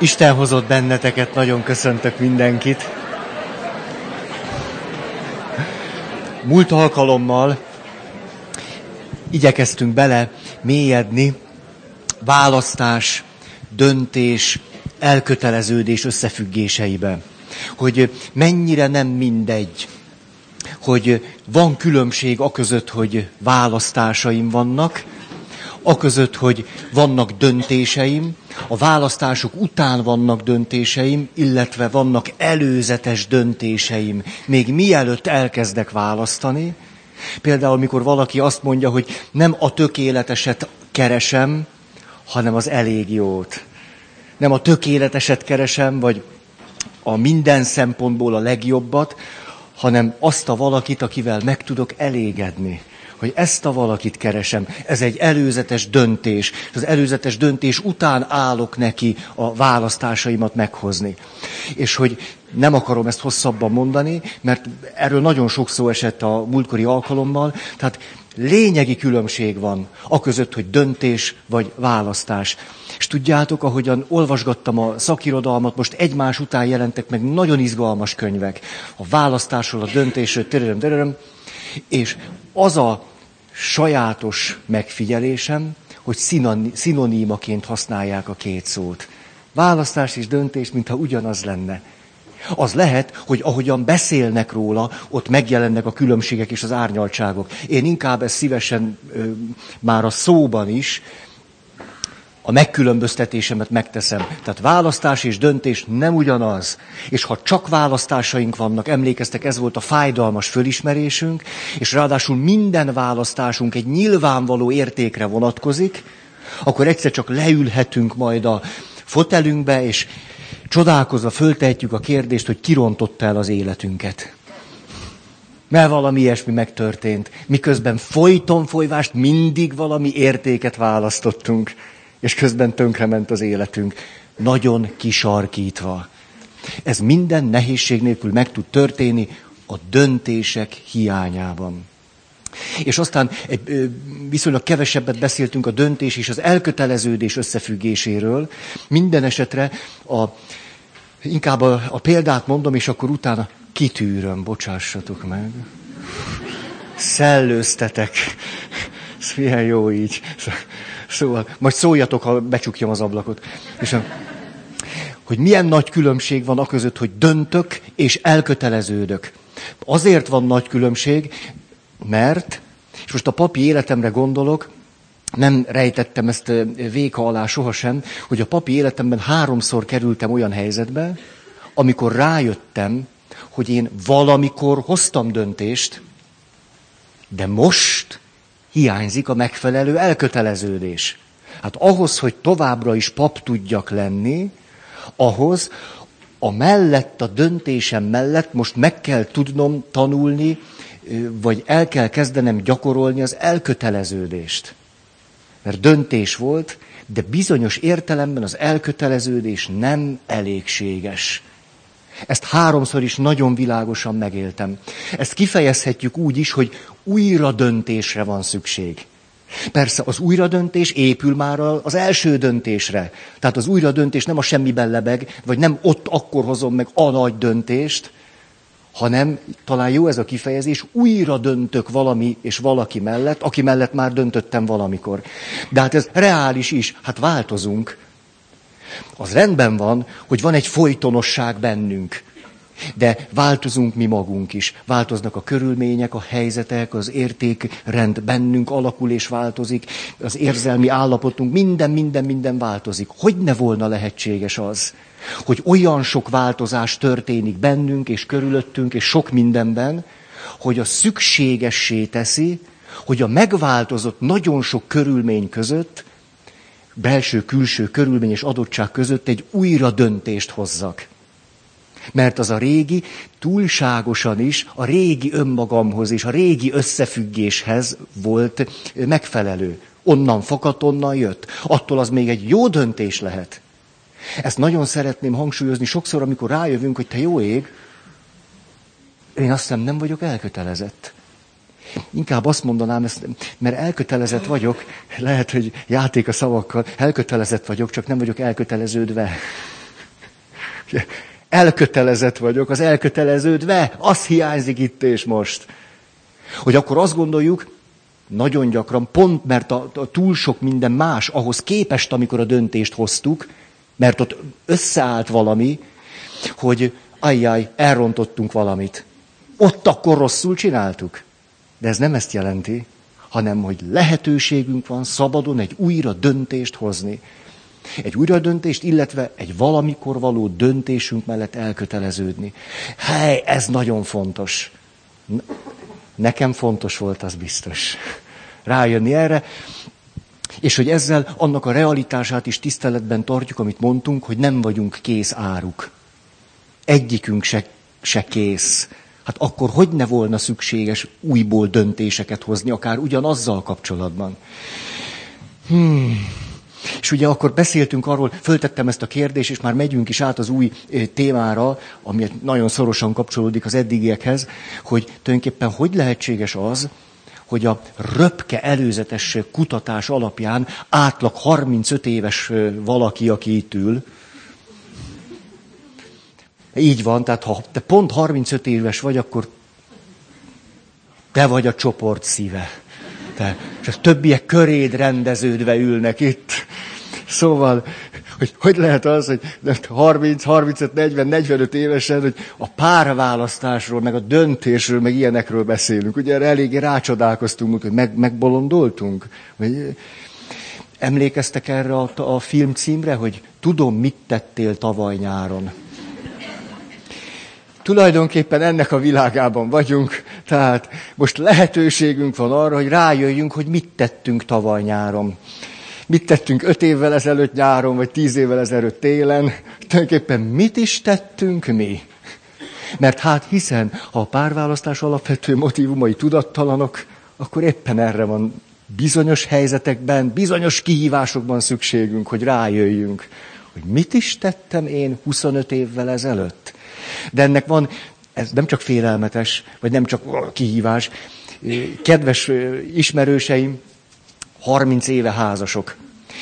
Isten hozott benneteket, nagyon köszöntök mindenkit. Múlt alkalommal igyekeztünk bele mélyedni választás, döntés, elköteleződés összefüggéseibe. Hogy mennyire nem mindegy, hogy van különbség a között, hogy választásaim vannak, a között, hogy vannak döntéseim, a választások után vannak döntéseim, illetve vannak előzetes döntéseim, még mielőtt elkezdek választani. Például, amikor valaki azt mondja, hogy nem a tökéleteset keresem, hanem az elég jót. Nem a tökéleteset keresem, vagy a minden szempontból a legjobbat, hanem azt a valakit, akivel meg tudok elégedni hogy ezt a valakit keresem. Ez egy előzetes döntés. Az előzetes döntés után állok neki a választásaimat meghozni. És hogy nem akarom ezt hosszabban mondani, mert erről nagyon sok szó esett a múltkori alkalommal. Tehát lényegi különbség van a között, hogy döntés vagy választás. És tudjátok, ahogyan olvasgattam a szakirodalmat, most egymás után jelentek meg nagyon izgalmas könyvek. A választásról, a döntésről, tererem, tererem, és az a sajátos megfigyelésem, hogy szinonímaként használják a két szót. Választás és döntés, mintha ugyanaz lenne. Az lehet, hogy ahogyan beszélnek róla, ott megjelennek a különbségek és az árnyaltságok. Én inkább ezt szívesen már a szóban is a megkülönböztetésemet megteszem. Tehát választás és döntés nem ugyanaz. És ha csak választásaink vannak, emlékeztek, ez volt a fájdalmas fölismerésünk, és ráadásul minden választásunk egy nyilvánvaló értékre vonatkozik, akkor egyszer csak leülhetünk majd a fotelünkbe, és csodálkozva föltehetjük a kérdést, hogy kirontotta el az életünket. Mert valami ilyesmi megtörtént. Miközben folyton folyvást mindig valami értéket választottunk és közben tönkrement az életünk, nagyon kisarkítva. Ez minden nehézség nélkül meg tud történni a döntések hiányában. És aztán egy, viszonylag kevesebbet beszéltünk a döntés és az elköteleződés összefüggéséről. Minden esetre a, inkább a, a példát mondom, és akkor utána kitűröm, bocsássatok meg. Szellőztetek. Ez milyen jó így. Szóval, majd szóljatok, ha becsukjam az ablakot. És a, hogy milyen nagy különbség van a között, hogy döntök és elköteleződök. Azért van nagy különbség, mert, és most a papi életemre gondolok, nem rejtettem ezt véka alá sohasem, hogy a papi életemben háromszor kerültem olyan helyzetbe, amikor rájöttem, hogy én valamikor hoztam döntést, de most hiányzik a megfelelő elköteleződés. Hát ahhoz, hogy továbbra is pap tudjak lenni, ahhoz a mellett, a döntésem mellett most meg kell tudnom tanulni, vagy el kell kezdenem gyakorolni az elköteleződést. Mert döntés volt, de bizonyos értelemben az elköteleződés nem elégséges. Ezt háromszor is nagyon világosan megéltem. Ezt kifejezhetjük úgy is, hogy újra döntésre van szükség. Persze az újradöntés épül már az első döntésre. Tehát az újradöntés nem a semmiben lebeg, vagy nem ott akkor hozom meg a nagy döntést, hanem talán jó ez a kifejezés, újra döntök valami és valaki mellett, aki mellett már döntöttem valamikor. De hát ez reális is, hát változunk. Az rendben van, hogy van egy folytonosság bennünk. De változunk mi magunk is. Változnak a körülmények, a helyzetek, az értékrend bennünk alakul és változik, az érzelmi állapotunk, minden, minden, minden változik. Hogy ne volna lehetséges az, hogy olyan sok változás történik bennünk és körülöttünk és sok mindenben, hogy a szükségessé teszi, hogy a megváltozott nagyon sok körülmény között, belső-külső körülmény és adottság között egy újra döntést hozzak. Mert az a régi túlságosan is a régi önmagamhoz és a régi összefüggéshez volt megfelelő. Onnan fakadt, onnan jött. Attól az még egy jó döntés lehet. Ezt nagyon szeretném hangsúlyozni sokszor, amikor rájövünk, hogy te jó ég, én azt hiszem nem vagyok elkötelezett. Inkább azt mondanám, ezt, mert elkötelezett vagyok, lehet, hogy játék a szavakkal, elkötelezett vagyok, csak nem vagyok elköteleződve. Elkötelezett vagyok, az elköteleződve, az hiányzik itt és most. Hogy akkor azt gondoljuk, nagyon gyakran, pont mert a, a túl sok minden más ahhoz képest, amikor a döntést hoztuk, mert ott összeállt valami, hogy ajjaj, elrontottunk valamit. Ott akkor rosszul csináltuk. De ez nem ezt jelenti, hanem hogy lehetőségünk van szabadon egy újra döntést hozni. Egy újra döntést, illetve egy valamikor való döntésünk mellett elköteleződni. Hely, ez nagyon fontos. Nekem fontos volt, az biztos. Rájönni erre, és hogy ezzel annak a realitását is tiszteletben tartjuk, amit mondtunk, hogy nem vagyunk kész áruk. Egyikünk se, se kész. Hát akkor hogy ne volna szükséges újból döntéseket hozni, akár ugyanazzal kapcsolatban? Hmm. És ugye akkor beszéltünk arról, föltettem ezt a kérdést, és már megyünk is át az új témára, ami nagyon szorosan kapcsolódik az eddigiekhez, hogy tulajdonképpen hogy lehetséges az, hogy a röpke előzetes kutatás alapján átlag 35 éves valaki, aki itt ül, így van, tehát ha te pont 35 éves vagy, akkor te vagy a csoport szíve. Te, és a többiek köréd rendeződve ülnek itt. Szóval, hogy hogy lehet az, hogy 30, 35, 40, 45 évesen, hogy a párválasztásról, meg a döntésről, meg ilyenekről beszélünk. Ugye erre eléggé rácsodálkoztunk, hogy meg, megbolondoltunk. Vagy, emlékeztek erre a, a film címre, hogy tudom, mit tettél tavaly nyáron. Tulajdonképpen ennek a világában vagyunk, tehát most lehetőségünk van arra, hogy rájöjjünk, hogy mit tettünk tavaly nyáron. Mit tettünk öt évvel ezelőtt nyáron, vagy tíz évvel ezelőtt télen. Tulajdonképpen mit is tettünk mi? Mert hát hiszen, ha a párválasztás alapvető motivumai tudattalanok, akkor éppen erre van bizonyos helyzetekben, bizonyos kihívásokban szükségünk, hogy rájöjjünk, hogy mit is tettem én 25 évvel ezelőtt. De ennek van, ez nem csak félelmetes, vagy nem csak kihívás. Kedves ismerőseim, 30 éve házasok,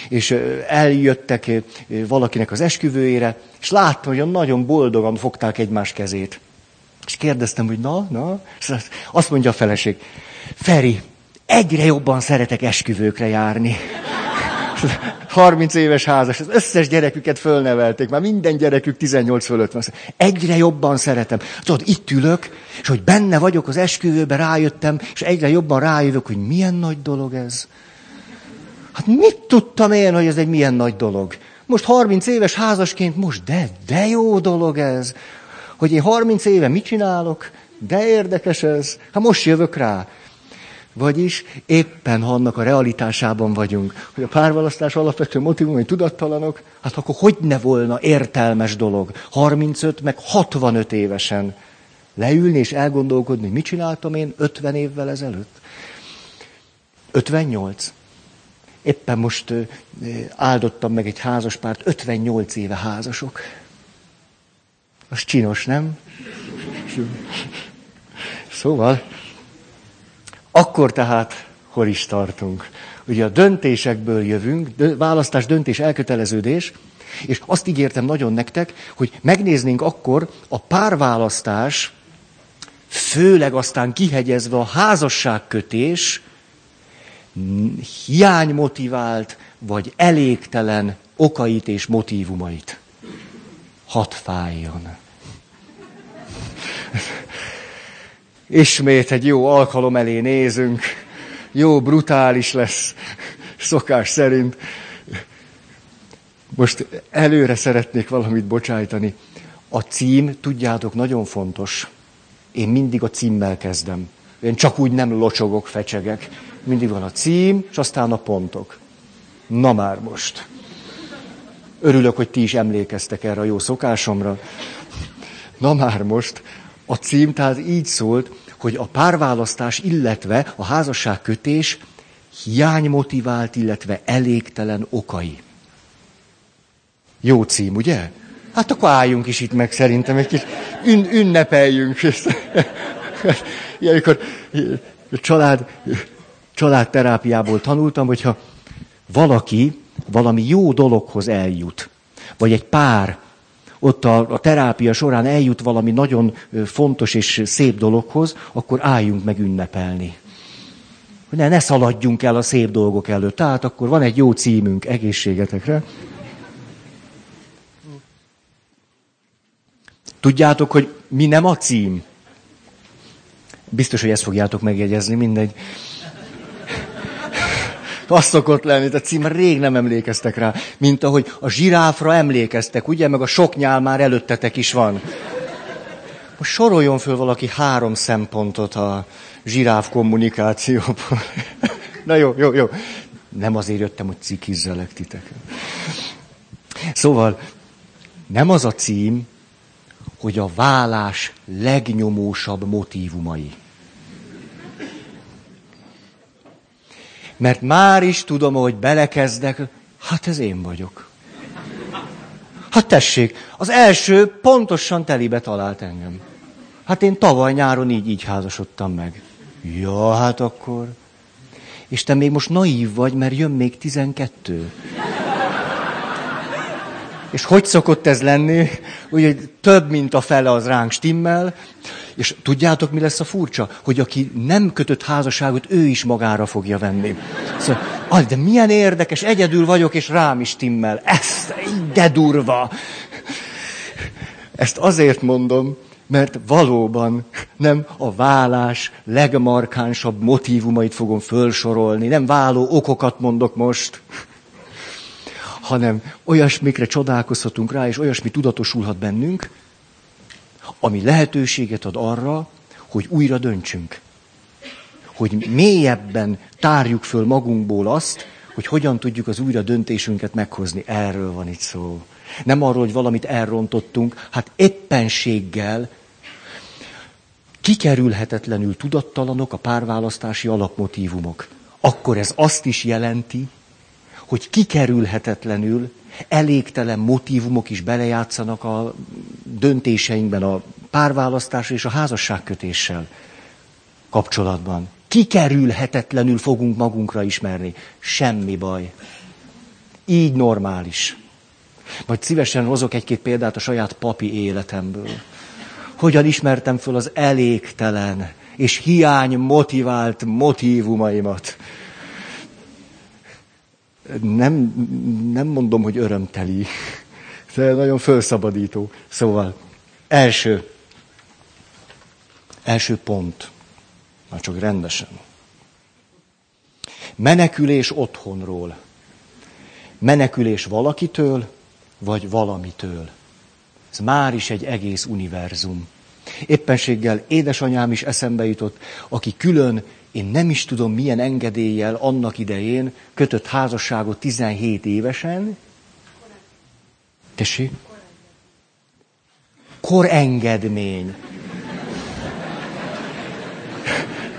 és eljöttek valakinek az esküvőjére, és láttam, hogy nagyon boldogan fogták egymás kezét. És kérdeztem, hogy na, na, azt mondja a feleség, Feri, egyre jobban szeretek esküvőkre járni. 30 éves házas, az összes gyereküket fölnevelték, már minden gyerekük 18 fölött van. Egyre jobban szeretem. Tudod, itt ülök, és hogy benne vagyok az esküvőbe, rájöttem, és egyre jobban rájövök, hogy milyen nagy dolog ez. Hát mit tudtam én, hogy ez egy milyen nagy dolog? Most 30 éves házasként, most de, de jó dolog ez. Hogy én 30 éve mit csinálok? De érdekes ez. Hát most jövök rá. Vagyis éppen ha annak a realitásában vagyunk, hogy a párvalasztás alapvető motivumai tudattalanok, hát akkor hogy ne volna értelmes dolog 35 meg 65 évesen leülni és elgondolkodni, hogy mit csináltam én 50 évvel ezelőtt? 58. Éppen most áldottam meg egy házaspárt, 58 éve házasok. Az csinos, nem? Szóval, akkor tehát hol is tartunk? Ugye a döntésekből jövünk, választás, döntés, elköteleződés, és azt ígértem nagyon nektek, hogy megnéznénk akkor a párválasztás, főleg aztán kihegyezve a házasságkötés, hiánymotivált vagy elégtelen okait és motivumait. Hat fájjon. Ismét egy jó alkalom elé nézünk. Jó, brutális lesz, szokás szerint. Most előre szeretnék valamit bocsájtani. A cím, tudjátok, nagyon fontos. Én mindig a címmel kezdem. Én csak úgy nem locsogok, fecsegek. Mindig van a cím, és aztán a pontok. Na már most. Örülök, hogy ti is emlékeztek erre a jó szokásomra. Na már most. A cím tehát így szólt, hogy a párválasztás, illetve a házasságkötés hiánymotivált, illetve elégtelen okai. Jó cím, ugye? Hát akkor álljunk is itt meg szerintem, egy kis ün- ünnepeljünk. Ilyenkor család, családterápiából tanultam, hogyha valaki valami jó dologhoz eljut, vagy egy pár ott a, a terápia során eljut valami nagyon fontos és szép dologhoz, akkor álljunk meg ünnepelni. Hogy ne, ne szaladjunk el a szép dolgok előtt. Tehát akkor van egy jó címünk egészségetekre. Tudjátok, hogy mi nem a cím? Biztos, hogy ezt fogjátok megjegyezni, mindegy. Az szokott lenni, a cím rég nem emlékeztek rá, mint ahogy a zsiráfra emlékeztek, ugye, meg a sok nyál már előttetek is van. Most soroljon föl valaki három szempontot a zsiráf kommunikációból. Na jó, jó, jó. Nem azért jöttem, hogy cikizzelek titeket. Szóval nem az a cím, hogy a vállás legnyomósabb motívumai. Mert már is tudom, hogy belekezdek, hát ez én vagyok. Hát tessék, az első pontosan telibe talált engem. Hát én tavaly nyáron így, így házasodtam meg. Ja, hát akkor. És te még most naív vagy, mert jön még tizenkettő. És hogy szokott ez lenni? Ugye több, mint a fele az ránk stimmel. És tudjátok, mi lesz a furcsa? Hogy aki nem kötött házasságot, ő is magára fogja venni. Szóval, de milyen érdekes, egyedül vagyok, és rám is stimmel. Ez de durva. Ezt azért mondom, mert valóban nem a vállás legmarkánsabb motivumait fogom fölsorolni, nem váló okokat mondok most, hanem olyasmikre csodálkozhatunk rá, és olyasmi tudatosulhat bennünk, ami lehetőséget ad arra, hogy újra döntsünk. Hogy mélyebben tárjuk föl magunkból azt, hogy hogyan tudjuk az újra döntésünket meghozni. Erről van itt szó. Nem arról, hogy valamit elrontottunk, hát éppenséggel kikerülhetetlenül tudattalanok a párválasztási alapmotívumok. Akkor ez azt is jelenti, hogy kikerülhetetlenül elégtelen motivumok is belejátszanak a döntéseinkben a párválasztás és a házasságkötéssel kapcsolatban. Kikerülhetetlenül fogunk magunkra ismerni. Semmi baj. Így normális. Majd szívesen hozok egy-két példát a saját papi életemből. Hogyan ismertem föl az elégtelen és hiány motivált motivumaimat nem, nem mondom, hogy örömteli, de nagyon felszabadító. Szóval, első, első pont, már csak rendesen. Menekülés otthonról. Menekülés valakitől, vagy valamitől. Ez már is egy egész univerzum. Éppenséggel édesanyám is eszembe jutott, aki külön én nem is tudom milyen engedéllyel annak idején kötött házasságot 17 évesen. Tessék? Korengedmény.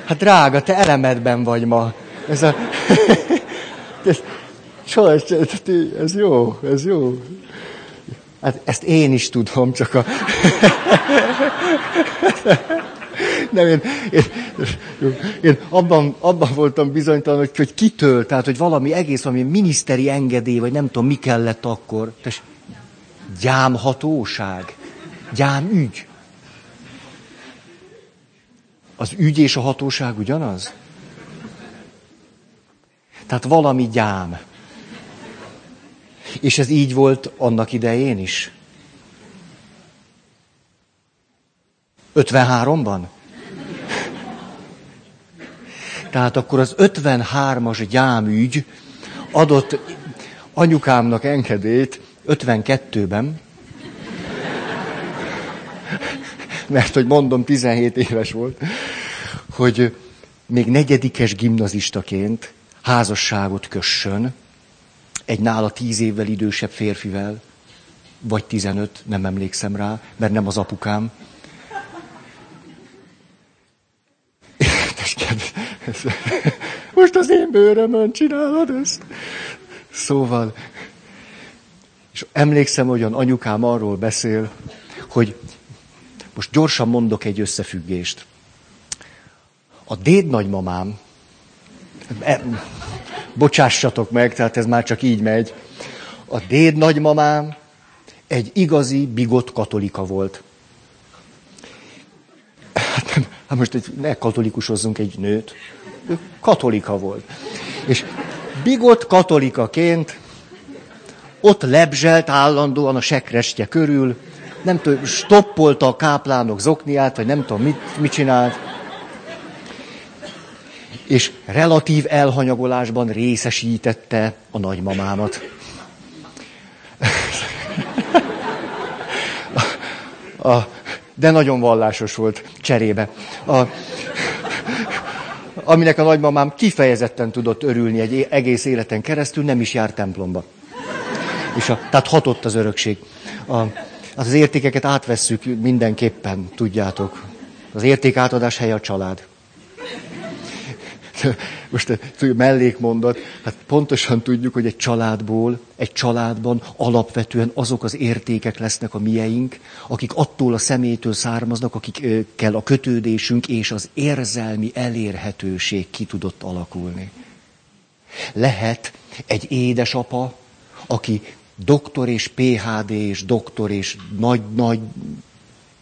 Hát drága, te elemedben vagy ma. Ez a... ez, ez jó, ez jó. Hát ezt én is tudom, csak a... Nem, én, én, én abban, abban voltam bizonytalan, hogy, hogy kitől, tehát hogy valami egész, valami miniszteri engedély, vagy nem tudom, mi kellett akkor. Tess, gyámhatóság, gyámügy. Az ügy és a hatóság ugyanaz? Tehát valami gyám. És ez így volt annak idején is. 53-ban? Tehát akkor az 53-as gyámügy adott anyukámnak engedélyt 52-ben, mert hogy mondom, 17 éves volt, hogy még negyedikes gimnazistaként házasságot kössön egy nála tíz évvel idősebb férfivel, vagy 15, nem emlékszem rá, mert nem az apukám. Most az én bőrömön csinálod ezt? Szóval, és emlékszem, hogy anyukám arról beszél, hogy most gyorsan mondok egy összefüggést. A déd nagymamám, e, bocsássatok meg, tehát ez már csak így megy. A déd nagymamám egy igazi, bigott katolika volt. Hát, hát most egy, ne katolikusozzunk egy nőt. Ő katolika volt. És bigott katolikaként ott lebzselt állandóan a sekrestje körül, nem tudom, stoppolta a káplánok zokniát, vagy nem tudom, mit, mit csinált. És relatív elhanyagolásban részesítette a nagymamámat. A, de nagyon vallásos volt cserébe. A, aminek a nagymamám kifejezetten tudott örülni egy egész életen keresztül, nem is járt templomba. És a, tehát hatott az örökség. A, az értékeket átvesszük mindenképpen, tudjátok. Az értékátadás helye a család. Most mellékmondat, hát pontosan tudjuk, hogy egy családból, egy családban alapvetően azok az értékek lesznek a mieink, akik attól a szemétől származnak, akikkel a kötődésünk és az érzelmi elérhetőség ki tudott alakulni. Lehet egy édesapa, aki doktor és PHD és doktor és nagy-nagy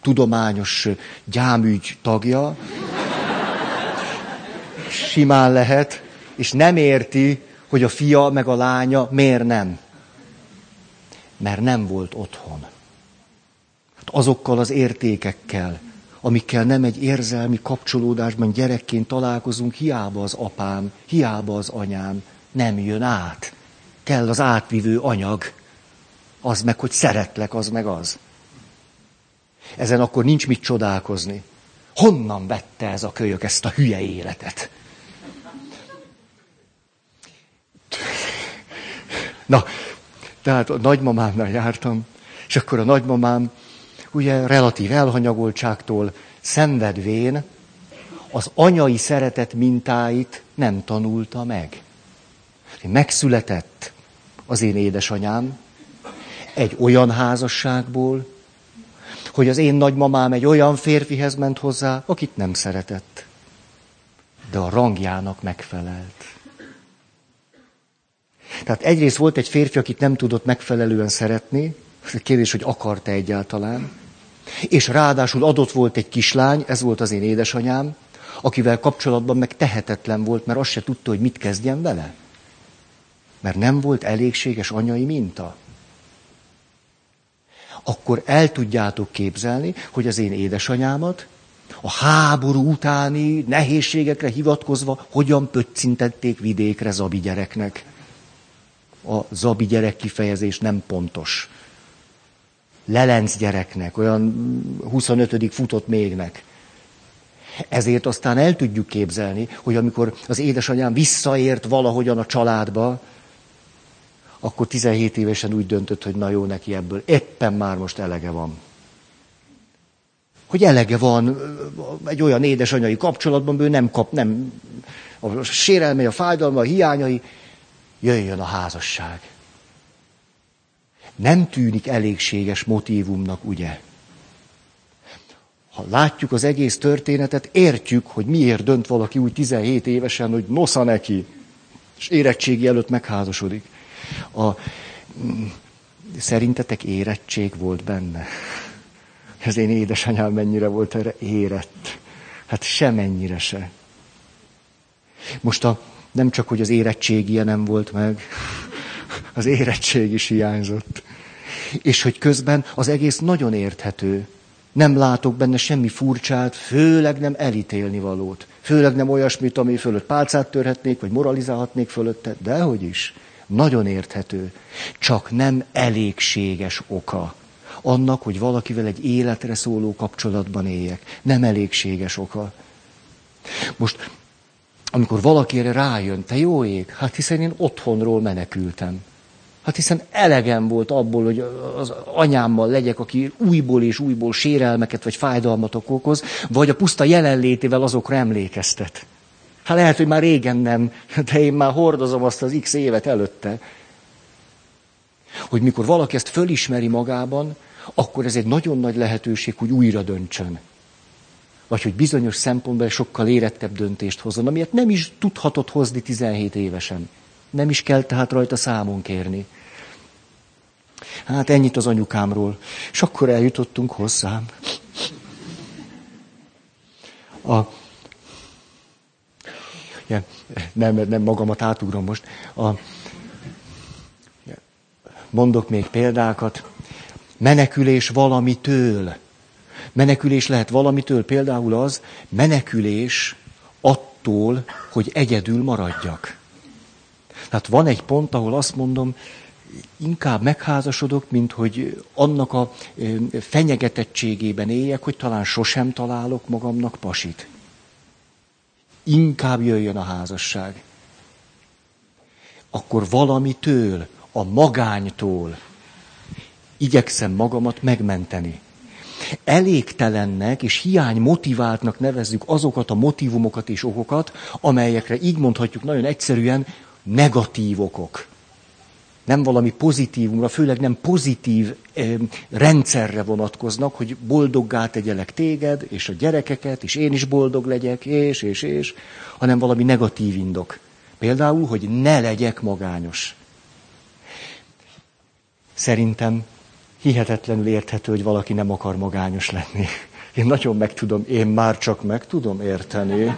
tudományos gyámügy tagja, simán lehet, és nem érti, hogy a fia meg a lánya miért nem. Mert nem volt otthon. Hát azokkal az értékekkel, amikkel nem egy érzelmi kapcsolódásban gyerekként találkozunk, hiába az apám, hiába az anyám nem jön át. Kell az átvivő anyag. Az meg, hogy szeretlek, az meg az. Ezen akkor nincs mit csodálkozni. Honnan vette ez a kölyök ezt a hülye életet? Na, tehát a nagymamámnál jártam, és akkor a nagymamám ugye relatív elhanyagoltságtól szenvedvén az anyai szeretet mintáit nem tanulta meg. Megszületett az én édesanyám egy olyan házasságból, hogy az én nagymamám egy olyan férfihez ment hozzá, akit nem szeretett, de a rangjának megfelelt. Tehát egyrészt volt egy férfi, akit nem tudott megfelelően szeretni, kérdés, hogy akarta egyáltalán, és ráadásul adott volt egy kislány, ez volt az én édesanyám, akivel kapcsolatban meg tehetetlen volt, mert azt se tudta, hogy mit kezdjen vele. Mert nem volt elégséges anyai minta. Akkor el tudjátok képzelni, hogy az én édesanyámat a háború utáni nehézségekre hivatkozva hogyan pöccintették vidékre zabi gyereknek a zabi gyerek kifejezés nem pontos. Lelenc gyereknek, olyan 25. futott mégnek. Ezért aztán el tudjuk képzelni, hogy amikor az édesanyám visszaért valahogyan a családba, akkor 17 évesen úgy döntött, hogy na jó, neki ebből éppen már most elege van. Hogy elege van egy olyan édesanyai kapcsolatban, ő nem kap, nem a sérelmei, a fájdalma, a hiányai, jöjjön a házasság. Nem tűnik elégséges motívumnak, ugye? Ha látjuk az egész történetet, értjük, hogy miért dönt valaki úgy 17 évesen, hogy nosza neki, és érettségi előtt megházasodik. A, szerintetek érettség volt benne? Az én édesanyám mennyire volt erre érett? Hát semennyire se. Most a, nem csak, hogy az érettségie nem volt meg, az érettség is hiányzott. És hogy közben az egész nagyon érthető. Nem látok benne semmi furcsát, főleg nem elítélni valót. Főleg nem olyasmit, ami fölött pálcát törhetnék, vagy moralizálhatnék fölötte. Dehogy is. Nagyon érthető. Csak nem elégséges oka annak, hogy valakivel egy életre szóló kapcsolatban éljek. Nem elégséges oka. Most amikor valaki erre rájön, te jó ég, hát hiszen én otthonról menekültem. Hát hiszen elegem volt abból, hogy az anyámmal legyek, aki újból és újból sérelmeket vagy fájdalmat okoz, vagy a puszta jelenlétével azokra emlékeztet. Hát lehet, hogy már régen nem, de én már hordozom azt az x évet előtte. Hogy mikor valaki ezt fölismeri magában, akkor ez egy nagyon nagy lehetőség, hogy újra döntsön vagy hogy bizonyos szempontból sokkal érettebb döntést hozzon, amilyet nem is tudhatott hozni 17 évesen. Nem is kell tehát rajta számon kérni. Hát ennyit az anyukámról. És akkor eljutottunk hozzám. A, ja, nem, nem magamat átugrom most. A, mondok még példákat. Menekülés valamitől. Menekülés lehet valamitől, például az, menekülés attól, hogy egyedül maradjak. Tehát van egy pont, ahol azt mondom, inkább megházasodok, mint hogy annak a fenyegetettségében éljek, hogy talán sosem találok magamnak pasit. Inkább jöjjön a házasság. Akkor valamitől, a magánytól igyekszem magamat megmenteni. Elégtelennek és hiány motiváltnak nevezzük azokat a motivumokat és okokat, amelyekre így mondhatjuk nagyon egyszerűen negatív okok nem valami pozitívumra, főleg nem pozitív eh, rendszerre vonatkoznak, hogy boldoggá tegyelek téged, és a gyerekeket, és én is boldog legyek, és, és, és, hanem valami negatív indok. Például, hogy ne legyek magányos. Szerintem hihetetlenül érthető, hogy valaki nem akar magányos lenni. Én nagyon meg tudom, én már csak meg tudom érteni,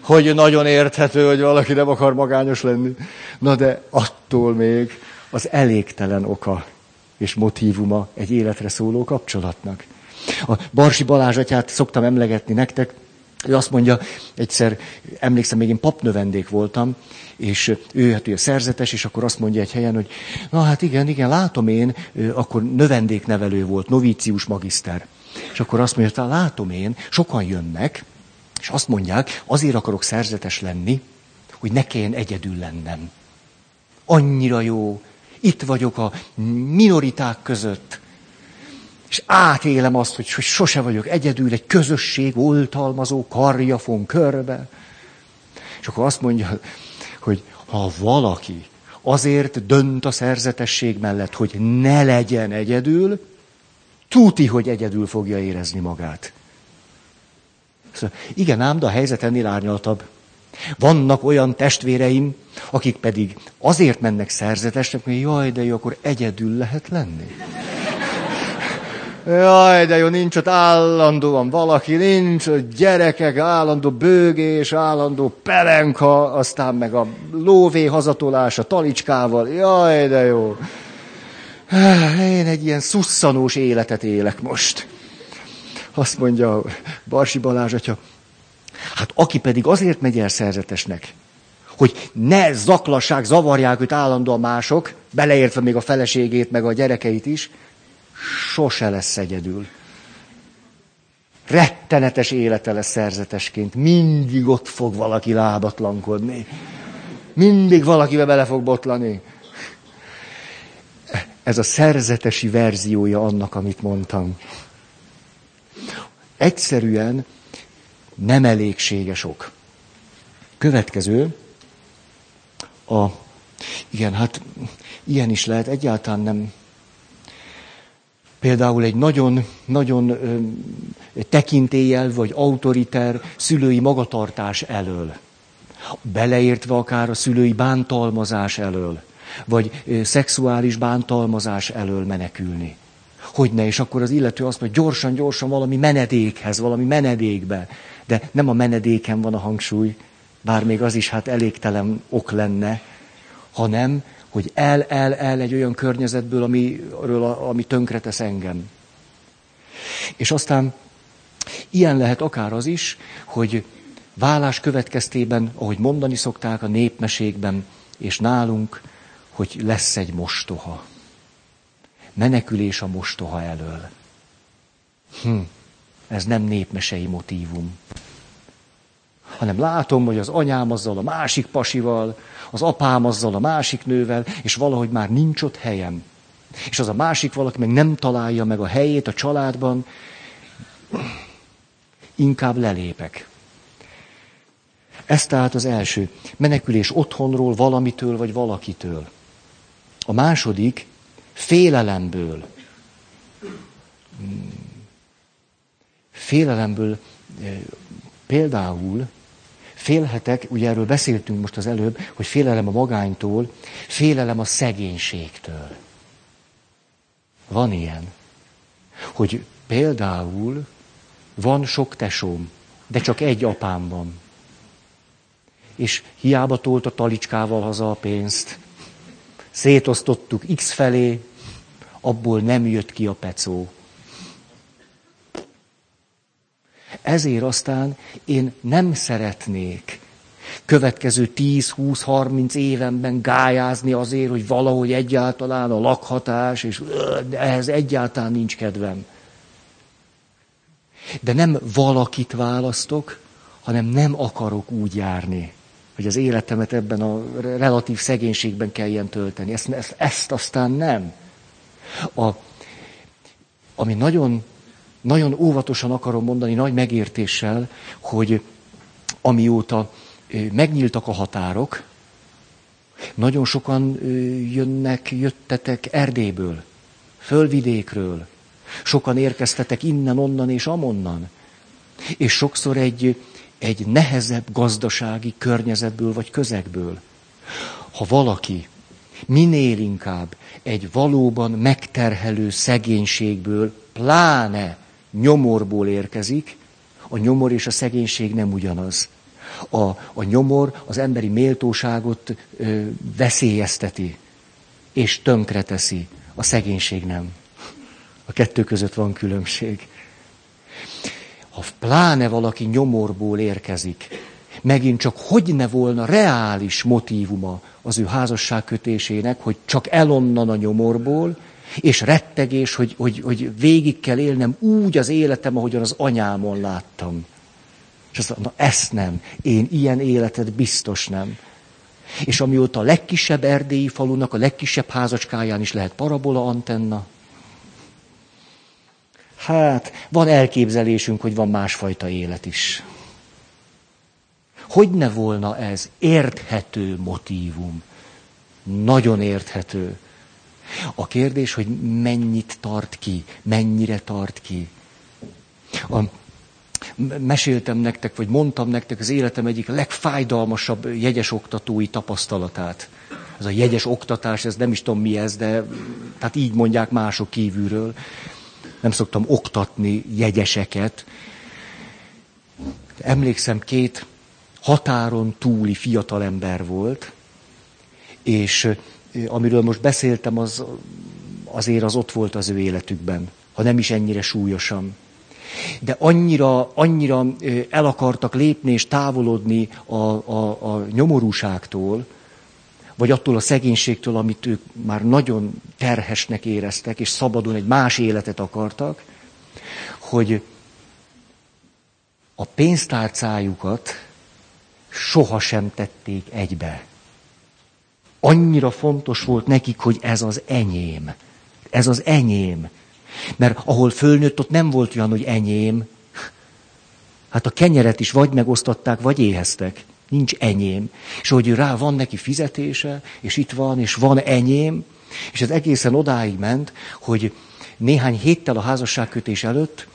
hogy nagyon érthető, hogy valaki nem akar magányos lenni. Na de attól még az elégtelen oka és motívuma egy életre szóló kapcsolatnak. A Barsi Balázs atyát szoktam emlegetni nektek, ő azt mondja, egyszer, emlékszem, még én papnövendék voltam, és ő hát ugye szerzetes, és akkor azt mondja egy helyen, hogy na hát igen, igen, látom én, akkor növendéknevelő volt, novícius magiszter. És akkor azt mondja, látom én, sokan jönnek, és azt mondják, azért akarok szerzetes lenni, hogy ne kelljen egyedül lennem. Annyira jó. Itt vagyok a minoriták között. És átélem azt, hogy, sose vagyok egyedül, egy közösség oltalmazó karja fon körbe. És akkor azt mondja, hogy ha valaki azért dönt a szerzetesség mellett, hogy ne legyen egyedül, tuti, hogy egyedül fogja érezni magát. Szóval, igen ám, de a helyzet ennél árnyaltabb. Vannak olyan testvéreim, akik pedig azért mennek szerzetesnek, hogy jaj, de jó, akkor egyedül lehet lenni. Jaj, de jó, nincs ott állandóan valaki, nincs ott gyerekek, állandó bőgés, állandó pelenka, aztán meg a lóvé hazatolás a talicskával. Jaj, de jó. Én egy ilyen szusszanós életet élek most. Azt mondja Barsi Balázs atya, hát aki pedig azért megy el szerzetesnek, hogy ne zaklassák, zavarják őt állandóan mások, beleértve még a feleségét, meg a gyerekeit is, sose lesz egyedül. Rettenetes élete lesz szerzetesként. Mindig ott fog valaki lábatlankodni. Mindig valakibe bele fog botlani. Ez a szerzetesi verziója annak, amit mondtam. Egyszerűen nem elégséges ok. Következő, a, igen, hát ilyen is lehet, egyáltalán nem. Például egy nagyon, nagyon tekintéllyel vagy autoriter szülői magatartás elől. Beleértve akár a szülői bántalmazás elől, vagy szexuális bántalmazás elől menekülni hogy ne, és akkor az illető azt mondja, gyorsan, gyorsan valami menedékhez, valami menedékbe. De nem a menedéken van a hangsúly, bár még az is hát elégtelen ok lenne, hanem, hogy el, el, el egy olyan környezetből, amiről, ami tönkretesz engem. És aztán ilyen lehet akár az is, hogy vállás következtében, ahogy mondani szokták a népmeségben, és nálunk, hogy lesz egy mostoha menekülés a mostoha elől. Hm, ez nem népmesei motívum. Hanem látom, hogy az anyám azzal a másik pasival, az apám azzal a másik nővel, és valahogy már nincs ott helyem. És az a másik valaki meg nem találja meg a helyét a családban, inkább lelépek. Ez tehát az első. Menekülés otthonról, valamitől vagy valakitől. A második, Félelemből. Félelemből eh, például félhetek, ugye erről beszéltünk most az előbb, hogy félelem a magánytól, félelem a szegénységtől. Van ilyen. Hogy például van sok tesóm, de csak egy apám van. És hiába tolt a talicskával haza a pénzt. Szétosztottuk X felé, abból nem jött ki a pecó. Ezért aztán én nem szeretnék következő 10-20-30 évenben gályázni azért, hogy valahogy egyáltalán a lakhatás, és ehhez egyáltalán nincs kedvem. De nem valakit választok, hanem nem akarok úgy járni, hogy az életemet ebben a relatív szegénységben kelljen tölteni. Ezt, ezt, ezt aztán nem. A, ami nagyon, nagyon óvatosan akarom mondani, nagy megértéssel, hogy amióta megnyíltak a határok, nagyon sokan jönnek, jöttetek Erdélyből, fölvidékről, sokan érkeztetek innen, onnan és amonnan. És sokszor egy, egy nehezebb gazdasági környezetből vagy közegből. Ha valaki minél inkább egy valóban megterhelő szegénységből, pláne nyomorból érkezik, a nyomor és a szegénység nem ugyanaz. A, a nyomor az emberi méltóságot ö, veszélyezteti, és tönkreteszi. A szegénység nem. A kettő között van különbség. Ha pláne valaki nyomorból érkezik, megint csak hogy ne volna reális motívuma az ő házasságkötésének, hogy csak elonnan a nyomorból, és rettegés, hogy, hogy, hogy végig kell élnem úgy az életem, ahogyan az anyámon láttam. És azt mondta, ezt nem, én ilyen életet biztos nem. És amióta a legkisebb erdélyi falunak, a legkisebb házacskáján is lehet parabola antenna, hát van elképzelésünk, hogy van másfajta élet is. Hogy ne volna ez érthető motívum? Nagyon érthető. A kérdés, hogy mennyit tart ki, mennyire tart ki. A, meséltem nektek, vagy mondtam nektek az életem egyik legfájdalmasabb jegyes oktatói tapasztalatát. Ez a jegyes oktatás, ez nem is tudom mi ez, de tehát így mondják mások kívülről. Nem szoktam oktatni jegyeseket. Emlékszem, két határon túli fiatalember volt, és amiről most beszéltem, az azért az ott volt az ő életükben, ha nem is ennyire súlyosan. De annyira, annyira el akartak lépni és távolodni a, a, a nyomorúságtól, vagy attól a szegénységtől, amit ők már nagyon terhesnek éreztek, és szabadon egy más életet akartak, hogy a pénztárcájukat sohasem tették egybe. Annyira fontos volt nekik, hogy ez az enyém. Ez az enyém. Mert ahol fölnőtt, ott nem volt olyan, hogy enyém. Hát a kenyeret is vagy megosztották, vagy éheztek. Nincs enyém. És hogy rá van neki fizetése, és itt van, és van enyém, és ez egészen odáig ment, hogy néhány héttel a házasságkötés előtt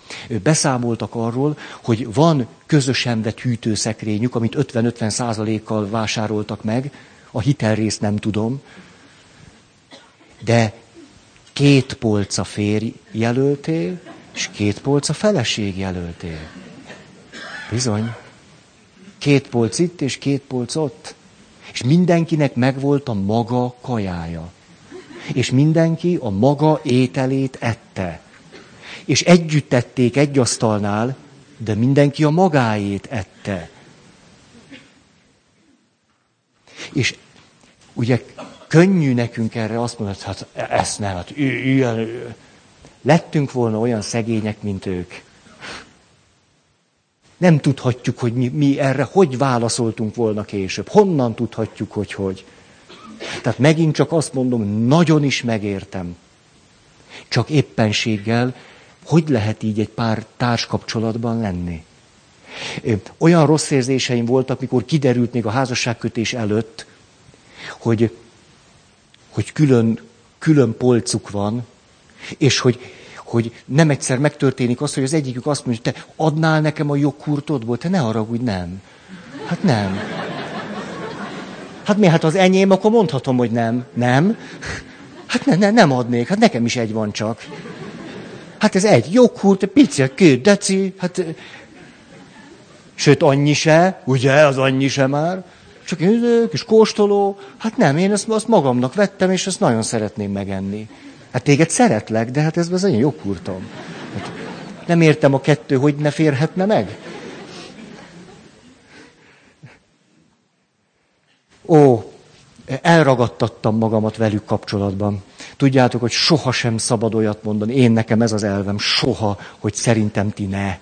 beszámoltak arról, hogy van közösen vett hűtőszekrényük, amit 50-50 százalékkal vásároltak meg, a hitelrészt nem tudom, de két polca férj jelöltél, és két polca feleség jelöltél. Bizony. Két polc itt, és két polc ott. És mindenkinek megvolt a maga kajája. És mindenki a maga ételét ette. És együtt ették egy asztalnál, de mindenki a magáét ette. És ugye könnyű nekünk erre azt mondani, hát ezt nem, hát ilyen, lettünk volna olyan szegények, mint ők. Nem tudhatjuk, hogy mi, mi erre hogy válaszoltunk volna később. Honnan tudhatjuk, hogy hogy. Tehát megint csak azt mondom, nagyon is megértem. Csak éppenséggel, hogy lehet így egy pár társkapcsolatban lenni? Olyan rossz érzéseim voltak, mikor kiderült még a házasságkötés előtt, hogy, hogy külön, külön polcuk van, és hogy, hogy nem egyszer megtörténik az, hogy az egyikük azt mondja, te adnál nekem a joghurtodból, te ne haragudj, nem. Hát nem. Hát mi, hát az enyém, akkor mondhatom, hogy nem. Nem. Hát ne, ne, nem adnék, hát nekem is egy van csak. Hát ez egy joghurt, pici, két deci, hát... Sőt, annyi se, ugye, az annyi se már. Csak egy kis kóstoló. Hát nem, én ezt, azt magamnak vettem, és ezt nagyon szeretném megenni. Hát téged szeretlek, de hát ez az én joghurtom. Hát nem értem a kettő, hogy ne férhetne meg. Ó, elragadtattam magamat velük kapcsolatban. Tudjátok, hogy soha sem szabad olyat mondani. Én nekem ez az elvem, soha, hogy szerintem ti ne.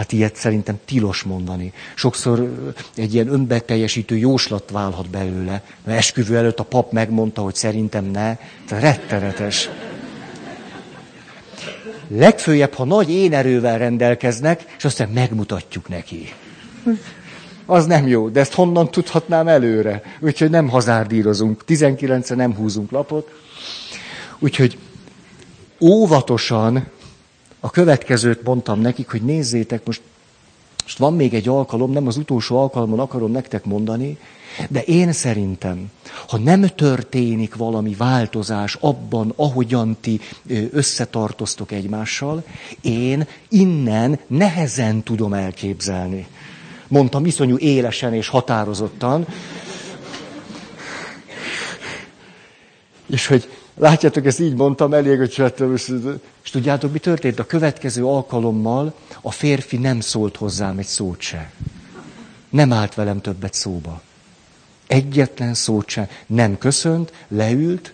Hát ilyet szerintem tilos mondani. Sokszor egy ilyen önbeteljesítő jóslat válhat belőle. Mert esküvő előtt a pap megmondta, hogy szerintem ne. Tehát rettenetes. Legfőjebb, ha nagy én erővel rendelkeznek, és aztán megmutatjuk neki. Az nem jó, de ezt honnan tudhatnám előre? Úgyhogy nem hazárdírozunk. 19 nem húzunk lapot. Úgyhogy óvatosan a következőt mondtam nekik, hogy nézzétek, most, most van még egy alkalom, nem az utolsó alkalomon akarom nektek mondani, de én szerintem, ha nem történik valami változás abban, ahogyan ti összetartoztok egymással, én innen nehezen tudom elképzelni. Mondtam iszonyú élesen és határozottan. És hogy Látjátok, ezt így mondtam, elég, hogy és tudjátok, mi történt? A következő alkalommal a férfi nem szólt hozzám egy szót se. Nem állt velem többet szóba. Egyetlen szót se. Nem köszönt, leült,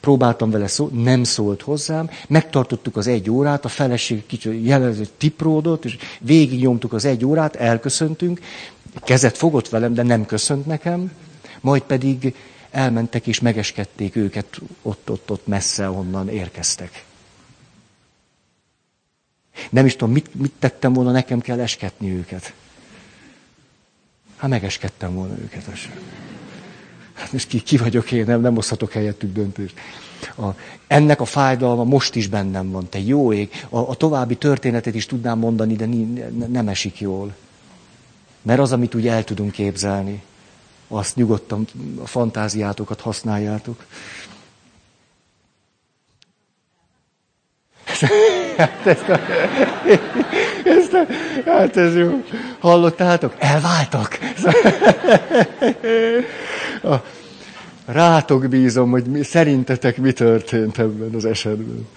próbáltam vele szó, nem szólt hozzám, megtartottuk az egy órát, a feleség kicsit jelező tipródott, és végig nyomtuk az egy órát, elköszöntünk, kezet fogott velem, de nem köszönt nekem, majd pedig elmentek és megeskedték őket ott-ott-ott messze, onnan érkeztek. Nem is tudom, mit, mit tettem volna, nekem kell esketni őket. Hát megeskedtem volna őket. Hát most ki, ki vagyok én, nem, nem oszthatok helyettük döntést. A, ennek a fájdalma most is bennem van, te jó ég. A, a további történetet is tudnám mondani, de nem esik jól. Mert az, amit úgy el tudunk képzelni azt nyugodtan a fantáziátokat használjátok. Hát, ezt a, ezt a, hát ez jó. Hallottátok? Elváltak. Rátok bízom, hogy mi, szerintetek mi történt ebben az esetben.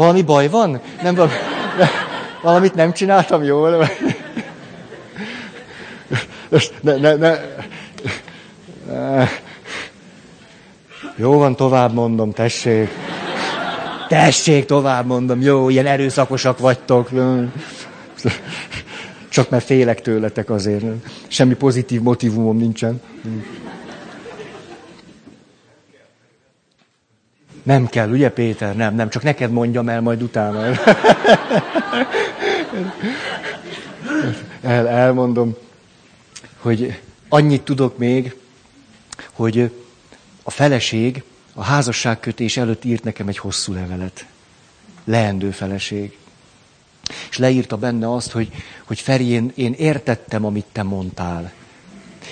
Valami baj van? Nem valami, valamit nem csináltam jól? Ne, ne, ne. Jó van, tovább mondom, tessék. Tessék, tovább mondom, jó, ilyen erőszakosak vagytok. Csak mert félek tőletek azért. Semmi pozitív motivumom nincsen. Nem kell, ugye Péter? Nem, nem, csak neked mondjam el majd utána. El, elmondom, hogy annyit tudok még, hogy a feleség a házasságkötés előtt írt nekem egy hosszú levelet. Leendő feleség. És leírta benne azt, hogy, hogy Feri, én, én értettem, amit te mondtál.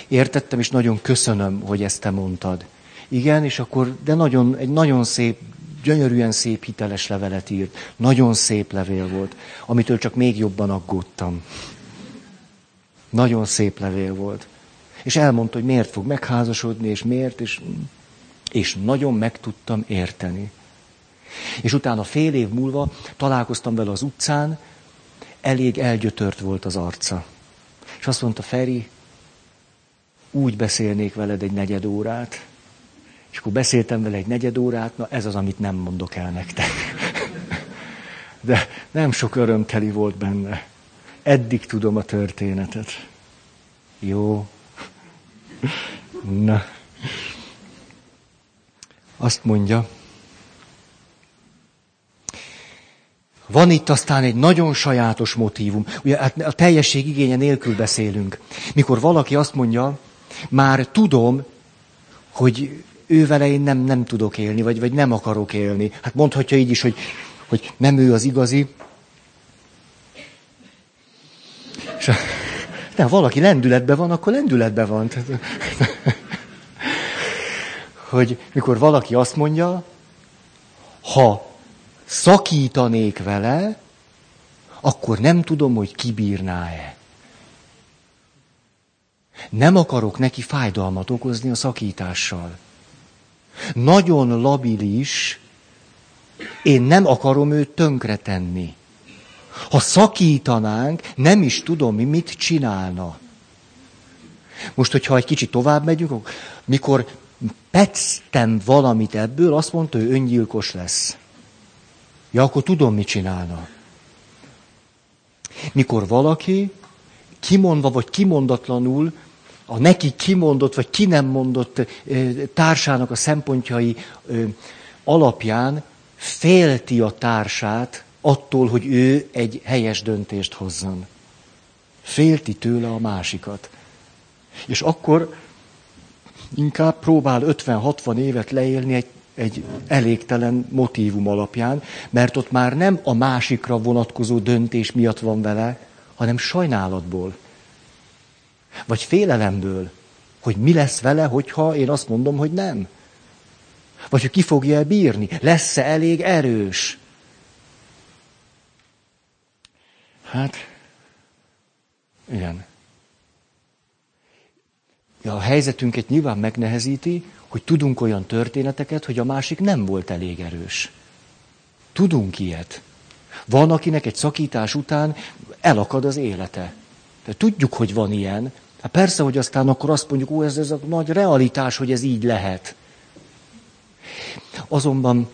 Értettem, és nagyon köszönöm, hogy ezt te mondtad. Igen, és akkor, de nagyon, egy nagyon szép, gyönyörűen szép hiteles levelet írt. Nagyon szép levél volt, amitől csak még jobban aggódtam. Nagyon szép levél volt. És elmondta, hogy miért fog megházasodni, és miért, és, és nagyon meg tudtam érteni. És utána fél év múlva találkoztam vele az utcán, elég elgyötört volt az arca. És azt mondta, Feri, úgy beszélnék veled egy negyed órát, és akkor beszéltem vele egy negyed órát, na ez az, amit nem mondok el nektek. De nem sok örömteli volt benne. Eddig tudom a történetet. Jó. Na. Azt mondja, Van itt aztán egy nagyon sajátos motívum. Ugye hát a teljesség igénye nélkül beszélünk. Mikor valaki azt mondja, már tudom, hogy ő én nem, nem tudok élni, vagy, vagy nem akarok élni. Hát mondhatja így is, hogy, hogy nem ő az igazi, És, de ha valaki lendületben van, akkor lendületben van. Hogy mikor valaki azt mondja, ha szakítanék vele, akkor nem tudom, hogy kibírná-e. Nem akarok neki fájdalmat okozni a szakítással. Nagyon labilis, én nem akarom őt tönkretenni. Ha szakítanánk, nem is tudom, mi mit csinálna. Most, hogyha egy kicsit tovább megyünk, mikor pectem valamit ebből, azt mondta, hogy öngyilkos lesz. Ja, akkor tudom, mit csinálna. Mikor valaki kimondva vagy kimondatlanul a neki kimondott vagy ki nem mondott társának a szempontjai alapján félti a társát attól, hogy ő egy helyes döntést hozzon. Félti tőle a másikat. És akkor inkább próbál 50-60 évet leélni egy, egy elégtelen motívum alapján, mert ott már nem a másikra vonatkozó döntés miatt van vele, hanem sajnálatból. Vagy félelemből, hogy mi lesz vele, hogyha én azt mondom, hogy nem. Vagy hogy ki fogja bírni, lesz-e elég erős. Hát, igen. Ja, a helyzetünket nyilván megnehezíti, hogy tudunk olyan történeteket, hogy a másik nem volt elég erős. Tudunk ilyet. Van, akinek egy szakítás után elakad az élete. Tudjuk, hogy van ilyen. Hát persze, hogy aztán akkor azt mondjuk, ó, ez, ez a nagy realitás, hogy ez így lehet. Azonban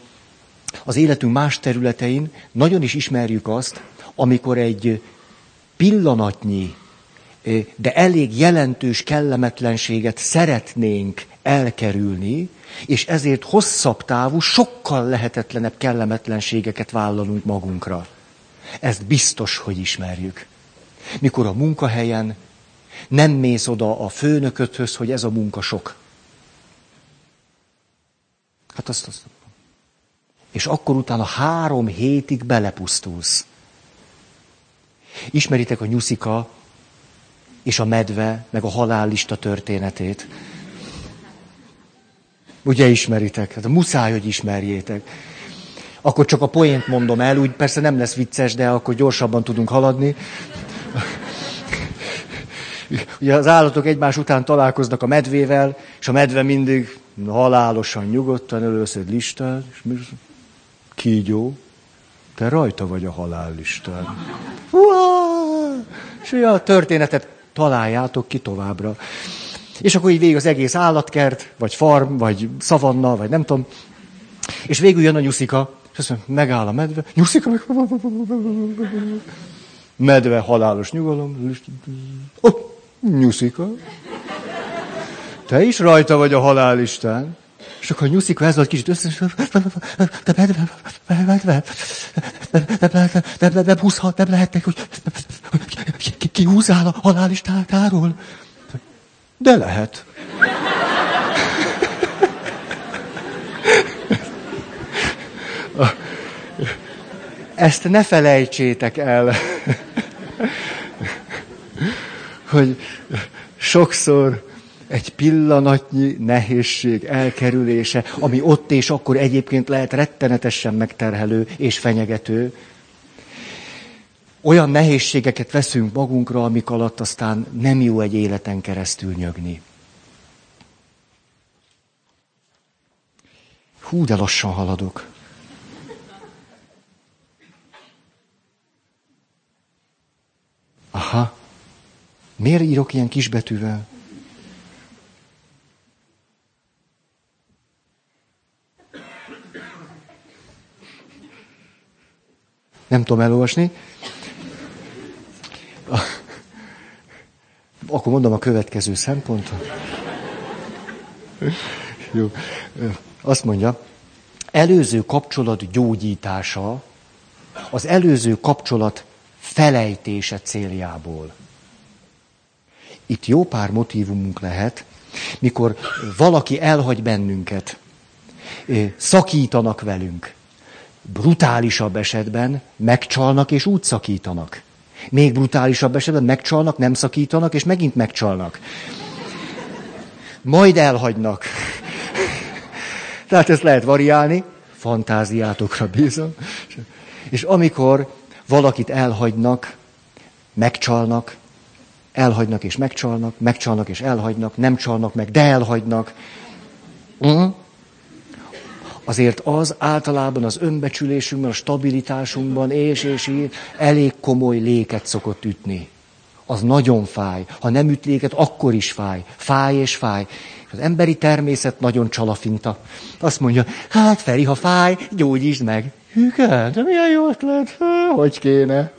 az életünk más területein nagyon is ismerjük azt, amikor egy pillanatnyi, de elég jelentős kellemetlenséget szeretnénk elkerülni, és ezért hosszabb távú, sokkal lehetetlenebb kellemetlenségeket vállalunk magunkra. Ezt biztos, hogy ismerjük. Mikor a munkahelyen nem mész oda a főnököthöz, hogy ez a munka sok. Hát azt, azt. És akkor utána három hétig belepusztulsz. Ismeritek a nyuszika és a medve, meg a halállista történetét. Ugye ismeritek? Hát muszáj, hogy ismerjétek. Akkor csak a poént mondom el, úgy persze nem lesz vicces, de akkor gyorsabban tudunk haladni. Ugye az állatok egymás után találkoznak a medvével, és a medve mindig halálosan, nyugodtan először listát, és mi kígyó, te rajta vagy a halállistán. És a történetet találjátok ki továbbra. És akkor így végig az egész állatkert, vagy farm, vagy szavanna, vagy nem tudom. És végül jön a nyuszika, és azt mondja, megáll a medve, nyuszika meg... Medve, halálos nyugalom. Oh, nyuszika. Te is rajta vagy a halálistán. És akkor nyuszika ez volt kicsit összes. Nem húzhat, nem lehetnek, hogy kihúzál a halálistáról. De lehet. Ezt ne felejtsétek el, hogy sokszor egy pillanatnyi nehézség elkerülése, ami ott és akkor egyébként lehet rettenetesen megterhelő és fenyegető, olyan nehézségeket veszünk magunkra, amik alatt aztán nem jó egy életen keresztül nyögni. Hú, de lassan haladok. Aha. Miért írok ilyen kisbetűvel? Nem tudom elolvasni. Akkor mondom a következő szempontot. Jó. Azt mondja, előző kapcsolat gyógyítása az előző kapcsolat felejtése céljából. Itt jó pár motivumunk lehet, mikor valaki elhagy bennünket, szakítanak velünk, brutálisabb esetben megcsalnak és úgy szakítanak. Még brutálisabb esetben megcsalnak, nem szakítanak, és megint megcsalnak. Majd elhagynak. Tehát ezt lehet variálni, fantáziátokra bízom. És amikor valakit elhagynak, megcsalnak, elhagynak és megcsalnak, megcsalnak és elhagynak, nem csalnak meg, de elhagynak. Uh-huh. Azért az általában az önbecsülésünkben, a stabilitásunkban, és, és így elég komoly léket szokott ütni. Az nagyon fáj. Ha nem üt léket, akkor is fáj. Fáj és fáj. Az emberi természet nagyon csalafinta. Azt mondja, hát Feri, ha fáj, gyógyítsd meg. Igen, de milyen jó ötlet, hogy kéne.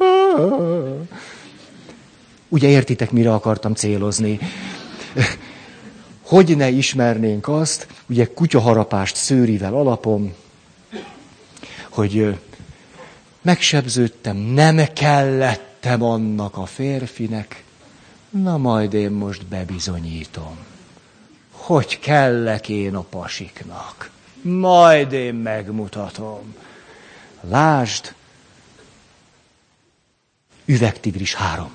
Ugye értitek, mire akartam célozni? Hogy ne ismernénk azt, ugye kutyaharapást szőrivel alapom, hogy megsebződtem, nem kellettem annak a férfinek, na majd én most bebizonyítom, hogy kellek én a pasiknak. Majd én megmutatom. Lásd, üvegtigris három.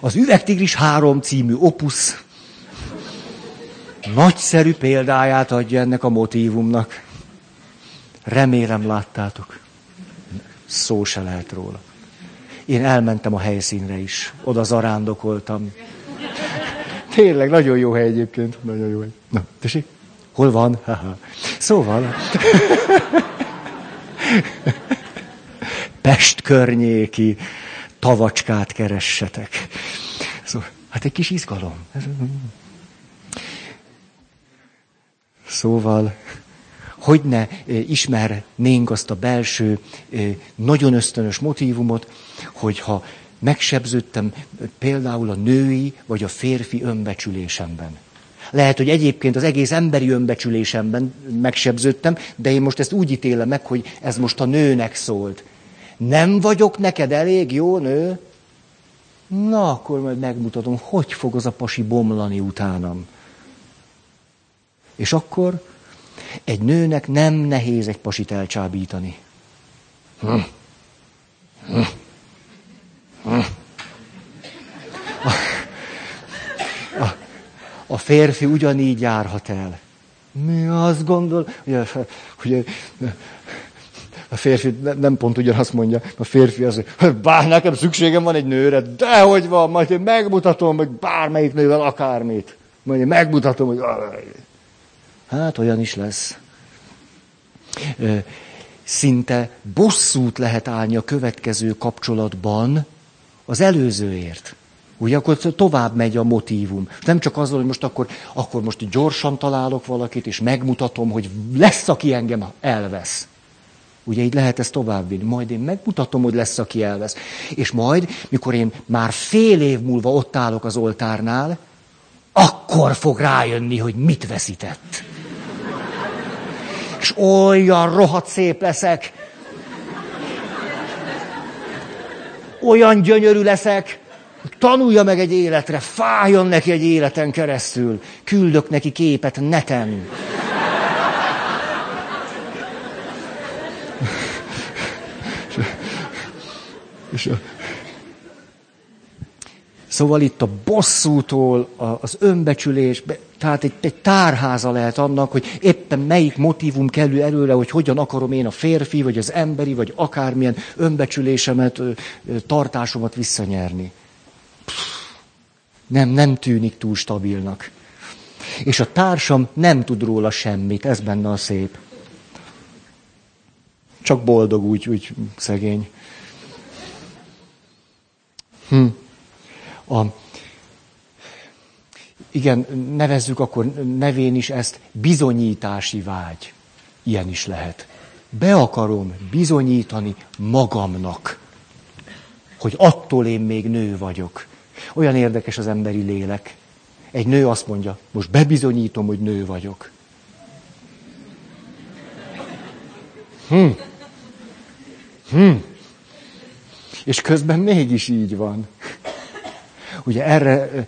Az Üvegtigris három című opusz nagyszerű példáját adja ennek a motívumnak. Remélem láttátok. Szó se lehet róla. Én elmentem a helyszínre is. Oda zarándokoltam. Tényleg, nagyon jó hely egyébként. Nagyon jó hely. Na, tessék? Hol van? Szóval... Pest környéki tavacskát keressetek. Szóval, hát egy kis izgalom. Szóval, hogy ne ismernénk azt a belső, nagyon ösztönös motivumot, hogyha megsebződtem például a női vagy a férfi önbecsülésemben. Lehet, hogy egyébként az egész emberi önbecsülésemben megsebződtem, de én most ezt úgy ítélem meg, hogy ez most a nőnek szólt. Nem vagyok neked elég jó nő? Na, akkor majd megmutatom, hogy fog az a pasi bomlani utánam. És akkor egy nőnek nem nehéz egy pasit elcsábítani. Hm. Hm. Hm. A, a, a férfi ugyanígy járhat el. Mi azt gondol, hogy, hogy a férfi nem pont ugyanazt mondja, a férfi az, hogy bár nekem szükségem van egy nőre, de hogy van, majd én megmutatom, hogy bármelyik nővel akármit. Majd én megmutatom, hogy... Hát olyan is lesz. Szinte bosszút lehet állni a következő kapcsolatban az előzőért. Ugye akkor tovább megy a motívum. Nem csak az, hogy most akkor, akkor most gyorsan találok valakit, és megmutatom, hogy lesz, aki engem elvesz. Ugye így lehet ezt továbbvinni. Majd én megmutatom, hogy lesz, aki elvesz. És majd, mikor én már fél év múlva ott állok az oltárnál, akkor fog rájönni, hogy mit veszített. És olyan rohadt szép leszek. Olyan gyönyörű leszek, tanulja meg egy életre, fájjon neki egy életen keresztül. Küldök neki képet neten. És a... Szóval itt a bosszútól az önbecsülés, tehát egy, egy tárháza lehet annak, hogy éppen melyik motivum kerül előre, hogy hogyan akarom én a férfi, vagy az emberi, vagy akármilyen önbecsülésemet, tartásomat visszanyerni. Nem, nem tűnik túl stabilnak. És a társam nem tud róla semmit, ez benne a szép. Csak boldog úgy, úgy szegény. Hm. A, igen, nevezzük akkor nevén is ezt bizonyítási vágy. Ilyen is lehet. Be akarom bizonyítani magamnak, hogy attól én még nő vagyok. Olyan érdekes az emberi lélek. Egy nő azt mondja, most bebizonyítom, hogy nő vagyok. Hm. Hm. És közben mégis így van. Ugye erre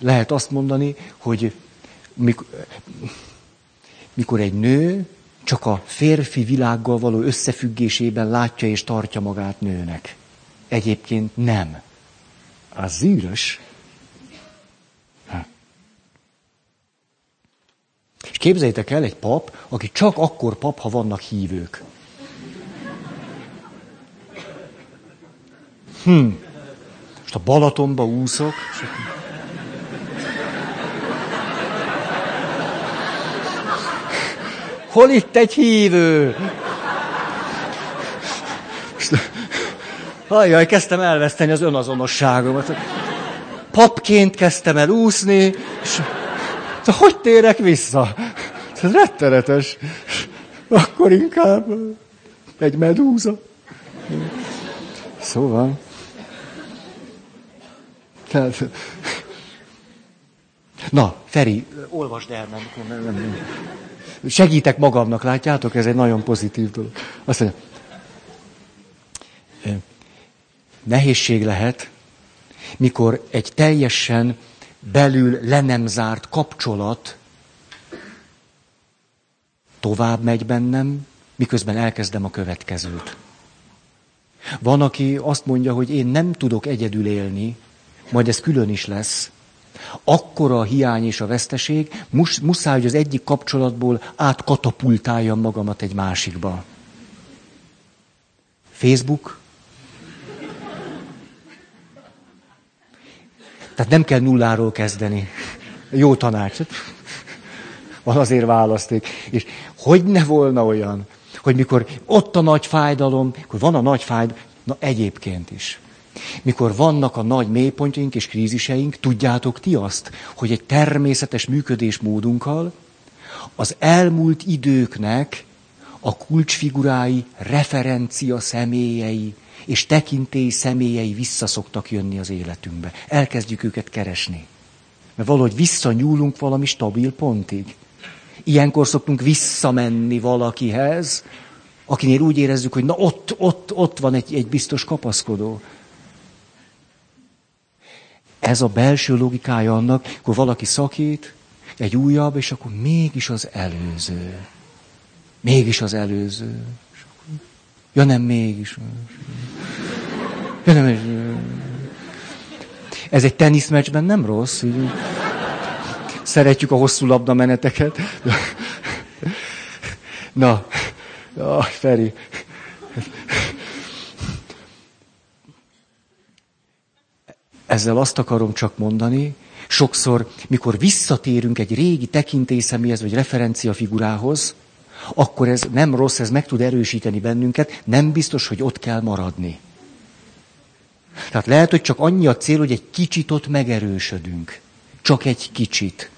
lehet azt mondani, hogy mikor egy nő csak a férfi világgal való összefüggésében látja és tartja magát nőnek. Egyébként nem. Az zűrös. És képzeljétek el egy pap, aki csak akkor pap, ha vannak hívők. Hm. Most a Balatonba úszok, és Hol itt egy hívő? Ajjaj, kezdtem elveszteni az önazonosságomat. Papként kezdtem el úszni, és hogy térek vissza? Ez rettenetes. Akkor inkább egy medúza. Szóval. Tehát... Na, Feri, olvasd el, nem, nem, nem, nem. Segítek magamnak, látjátok? Ez egy nagyon pozitív dolog. Azt mondja, nehézség lehet, mikor egy teljesen belül le nem zárt kapcsolat tovább megy bennem, miközben elkezdem a következőt. Van, aki azt mondja, hogy én nem tudok egyedül élni, majd ez külön is lesz, akkora a hiány és a veszteség, mus, muszáj, hogy az egyik kapcsolatból átkatapultáljam magamat egy másikba. Facebook. Tehát nem kell nulláról kezdeni. Jó tanács. Van azért választék. És hogy ne volna olyan, hogy mikor ott a nagy fájdalom, akkor van a nagy fájdalom, na egyébként is. Mikor vannak a nagy mélypontjaink és kríziseink, tudjátok ti azt, hogy egy természetes működésmódunkkal az elmúlt időknek a kulcsfigurái, referencia személyei és tekintély személyei visszaszoktak jönni az életünkbe. Elkezdjük őket keresni. Mert valahogy visszanyúlunk valami stabil pontig. Ilyenkor szoktunk visszamenni valakihez, akinél úgy érezzük, hogy na ott, ott, ott van egy, egy biztos kapaszkodó. Ez a belső logikája annak, akkor valaki szakít, egy újabb, és akkor mégis az előző. Mégis az előző. Ja nem, mégis. Nem, ez egy teniszmeccsben nem rossz. Így. Szeretjük a hosszú labdameneteket. Na, ah, Feri. Ezzel azt akarom csak mondani, sokszor, mikor visszatérünk egy régi tekintélyszemélyhez vagy referenciafigurához, akkor ez nem rossz, ez meg tud erősíteni bennünket, nem biztos, hogy ott kell maradni. Tehát lehet, hogy csak annyi a cél, hogy egy kicsit ott megerősödünk. Csak egy kicsit.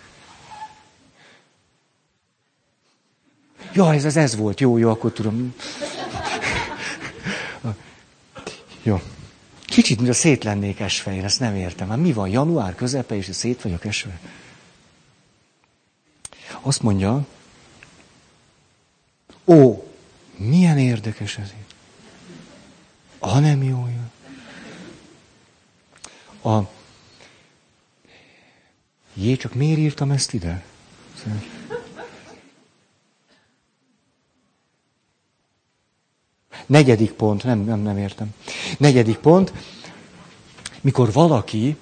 Ja, ez, ez, ez volt. Jó, jó, akkor tudom. Jó. Kicsit, mintha szét lennék esve, én ezt nem értem. Hát mi van, január közepe, és szét vagyok esve? Azt mondja, ó, milyen érdekes ez itt. Ha nem jó, jó. A... Jé, csak miért írtam ezt ide? Negyedik pont, nem, nem, nem értem. Negyedik pont, mikor valaki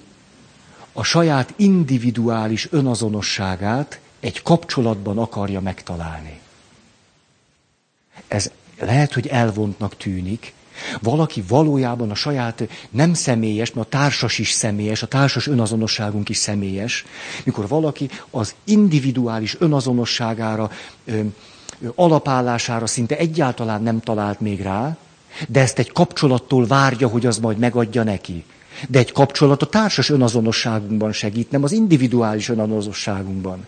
a saját individuális önazonosságát egy kapcsolatban akarja megtalálni. Ez lehet, hogy elvontnak tűnik, valaki valójában a saját nem személyes, mert a társas is személyes, a társas önazonosságunk is személyes, mikor valaki az individuális önazonosságára alapállására szinte egyáltalán nem talált még rá, de ezt egy kapcsolattól várja, hogy az majd megadja neki. De egy kapcsolat a társas önazonosságunkban segít, nem az individuális önazonosságunkban.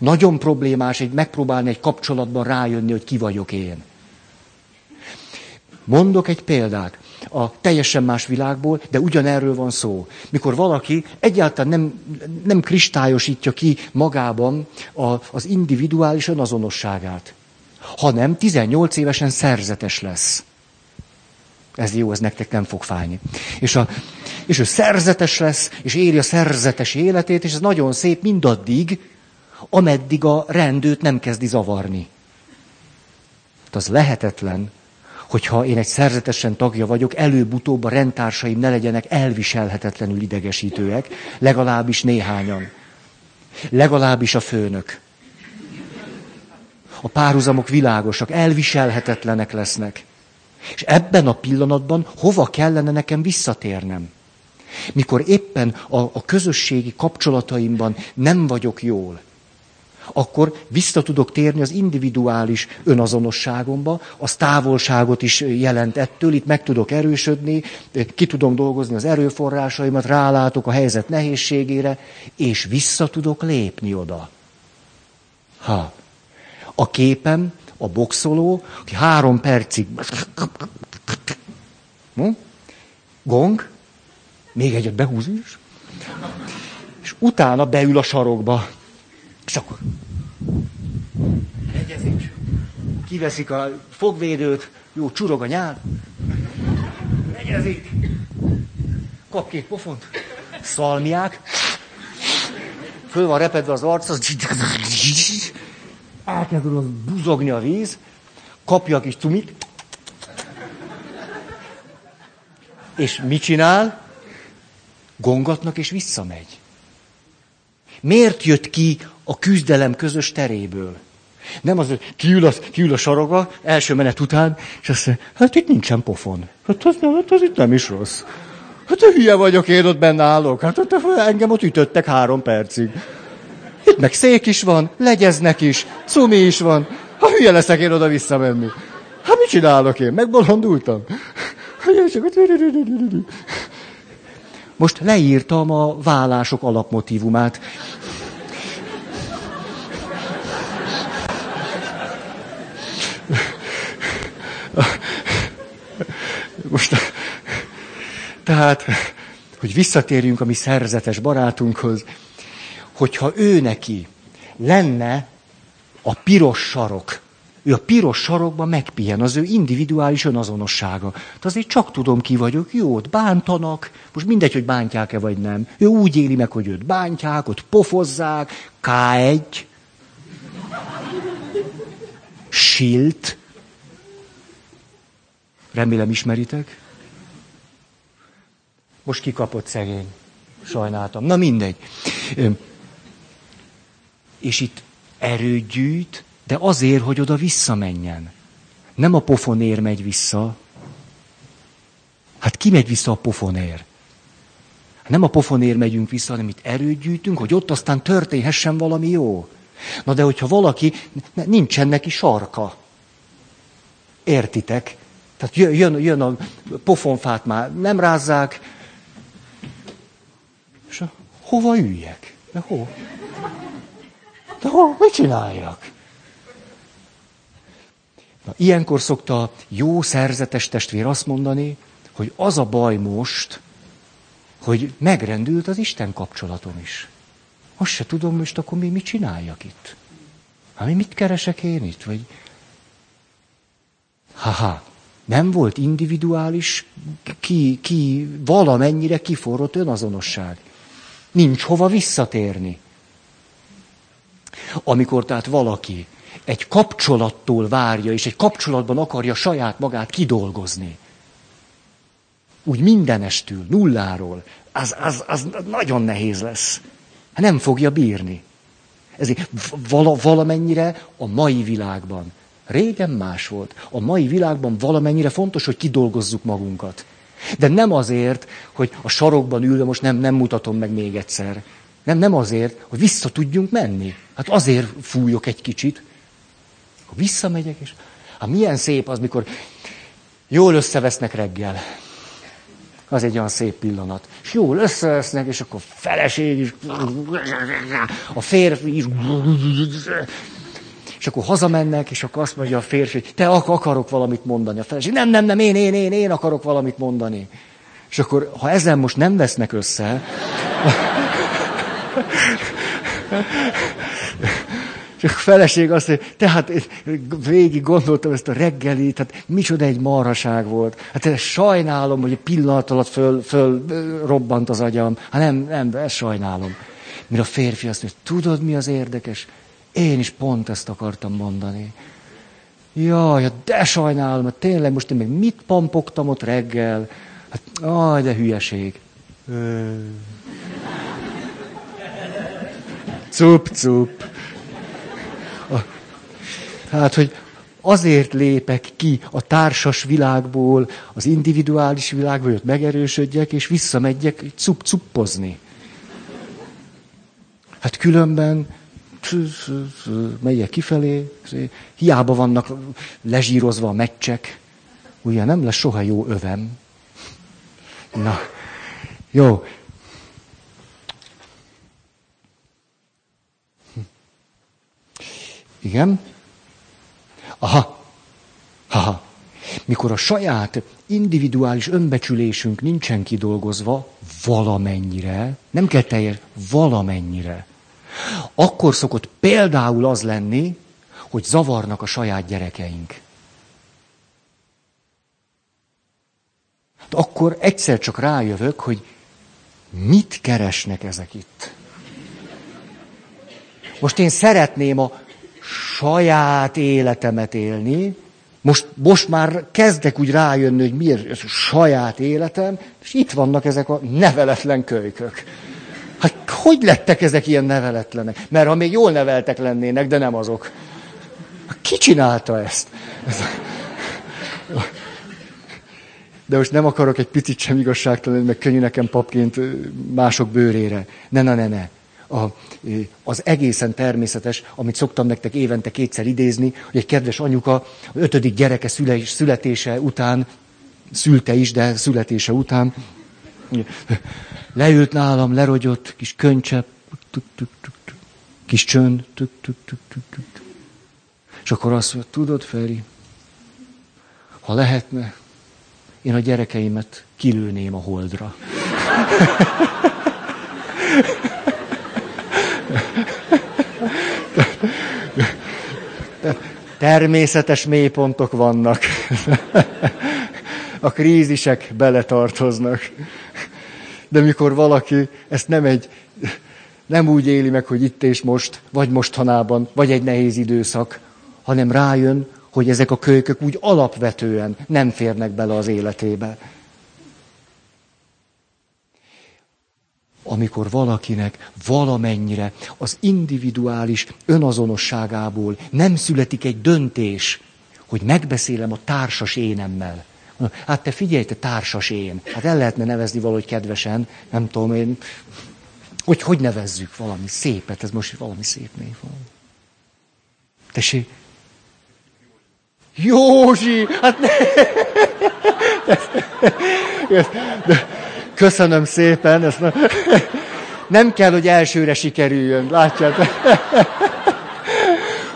Nagyon problémás egy megpróbálni egy kapcsolatban rájönni, hogy ki vagyok én. Mondok egy példát a teljesen más világból, de ugyanerről van szó. Mikor valaki egyáltalán nem, nem kristályosítja ki magában a, az individuális önazonosságát, hanem 18 évesen szerzetes lesz. Ez jó, ez nektek nem fog fájni. És, a, és ő szerzetes lesz, és éri a szerzetes életét, és ez nagyon szép mindaddig, ameddig a rendőt nem kezdi zavarni. Az lehetetlen, hogyha én egy szerzetesen tagja vagyok, előbb-utóbb a rendtársaim ne legyenek elviselhetetlenül idegesítőek, legalábbis néhányan. Legalábbis a főnök. A párhuzamok világosak, elviselhetetlenek lesznek. És ebben a pillanatban hova kellene nekem visszatérnem? Mikor éppen a, a közösségi kapcsolataimban nem vagyok jól, akkor vissza tudok térni az individuális önazonosságomba, az távolságot is jelent ettől, itt meg tudok erősödni, ki tudom dolgozni az erőforrásaimat, rálátok a helyzet nehézségére, és vissza tudok lépni oda. Ha. A képem, a boxoló, aki három percig hm? gong, még egyet behúz is, és utána beül a sarokba. És akkor? Egyezik, kiveszik a fogvédőt, jó, csurog a nyál, egyezik, kap két pofont, szalmiák, föl van repedve az arc, az elkezd az buzogni a víz, kapja a kis cumit, és mit csinál? Gongatnak és visszamegy. Miért jött ki a küzdelem közös teréből? Nem az, hogy kiül a, kiül a sarokba, első menet után, és azt mondja, hát itt nincsen pofon. Hát az, hát az itt nem is rossz. Hát a hülye vagyok, én ott benne állok. Hát ott, engem ott ütöttek három percig. Itt meg szék is van, legyeznek is, cumi is van. Ha hülye leszek én oda visszamenni. Hát mit csinálok én? Megbolondultam. Most leírtam a vállások alapmotívumát. Most, tehát, hogy visszatérjünk a mi szerzetes barátunkhoz, hogyha ő neki lenne a piros sarok, ő a piros sarokban megpihen, az ő individuális önazonossága. De azért csak tudom, ki vagyok, jó, ott bántanak, most mindegy, hogy bántják-e vagy nem. Ő úgy éli meg, hogy őt bántják, ott pofozzák, K1, Silt, remélem ismeritek. Most kikapott szegény. Sajnáltam. Na mindegy. És itt erőt gyűjt, de azért, hogy oda visszamenjen. Nem a pofonér megy vissza. Hát ki megy vissza a pofonér? Nem a pofonér megyünk vissza, hanem itt erőt gyűjtünk, hogy ott aztán történhessen valami jó. Na de hogyha valaki, nincsen neki sarka. Értitek? Tehát jön, jön a pofonfát már nem rázzák, és hova üljek? De hol? De hol? Mit csináljak? Na, ilyenkor szokta jó szerzetes testvér azt mondani, hogy az a baj most, hogy megrendült az Isten kapcsolatom is. Azt se tudom, most akkor mi mit csináljak itt. Hát mi mit keresek én itt? Vagy... Haha, nem volt individuális, ki, ki valamennyire kiforrott önazonosság. Nincs hova visszatérni. Amikor tehát valaki egy kapcsolattól várja, és egy kapcsolatban akarja saját magát kidolgozni. Úgy mindenestül, nulláról. Az, az, az nagyon nehéz lesz. Nem fogja bírni. Ezért vala, valamennyire a mai világban. Régen más volt. A mai világban valamennyire fontos, hogy kidolgozzuk magunkat. De nem azért, hogy a sarokban ülve most nem, nem mutatom meg még egyszer. Nem, nem azért, hogy vissza tudjunk menni. Hát azért fújok egy kicsit, akkor visszamegyek, és hát milyen szép az, mikor jól összevesznek reggel. Az egy olyan szép pillanat. És jól összevesznek, és akkor feleség is, a férfi is, és akkor hazamennek, és akkor azt mondja a férfi, hogy te akarok valamit mondani. A feleség, nem, nem, nem, én, én, én, én akarok valamit mondani. És akkor, ha ezen most nem vesznek össze, a feleség azt mondja, tehát végig gondoltam ezt a reggelit, hát micsoda egy marhaság volt. Hát sajnálom, hogy egy pillanat alatt föl, föl robbant az agyam. Hát nem, nem, ezt sajnálom. Mire a férfi azt mondja, tudod mi az érdekes? Én is pont ezt akartam mondani. Jaj, de sajnálom, tényleg most én meg mit pampogtam ott reggel? Hát, aj, de hülyeség. Cup, cup. Tehát, hogy azért lépek ki a társas világból, az individuális világból, hogy ott megerősödjek, és visszamegyek cup-cuppozni. Hát különben megyek kifelé, hiába vannak lezsírozva a meccsek, ugye nem lesz soha jó övem. Na, jó. Igen? Aha. Aha. Mikor a saját individuális önbecsülésünk nincsen kidolgozva, valamennyire, nem kell teljes, valamennyire, akkor szokott például az lenni, hogy zavarnak a saját gyerekeink. Hát akkor egyszer csak rájövök, hogy mit keresnek ezek itt. Most én szeretném a saját életemet élni, most, most már kezdek úgy rájönni, hogy miért ez a saját életem, és itt vannak ezek a neveletlen kölykök. Hát hogy lettek ezek ilyen neveletlenek? Mert ha még jól neveltek lennének, de nem azok. Ki csinálta ezt? De most nem akarok egy picit sem igazságtalan, meg könnyű nekem papként mások bőrére. Ne, ne, ne, ne. A, az egészen természetes, amit szoktam nektek évente kétszer idézni, hogy egy kedves anyuka ötödik gyereke születése után, szülte is, de születése után, leült nálam, lerogyott, kis könycsepp, kis csönd, és akkor azt mondja, tudod, Feri, ha lehetne, én a gyerekeimet kilőném a holdra. Természetes mélypontok vannak. A krízisek beletartoznak. De mikor valaki ezt nem egy, nem úgy éli meg, hogy itt és most, vagy mostanában, vagy egy nehéz időszak, hanem rájön, hogy ezek a kölykök úgy alapvetően nem férnek bele az életébe. Amikor valakinek valamennyire az individuális önazonosságából nem születik egy döntés, hogy megbeszélem a társas énemmel. Hát te figyelj, te társas én. Hát el lehetne nevezni valahogy kedvesen, nem tudom én. Hogy hogy nevezzük valami szépet, ez most valami szép név. Tessék, Józsi! Hát ne! Köszönöm szépen. Ezt nem kell, hogy elsőre sikerüljön. Látjátok?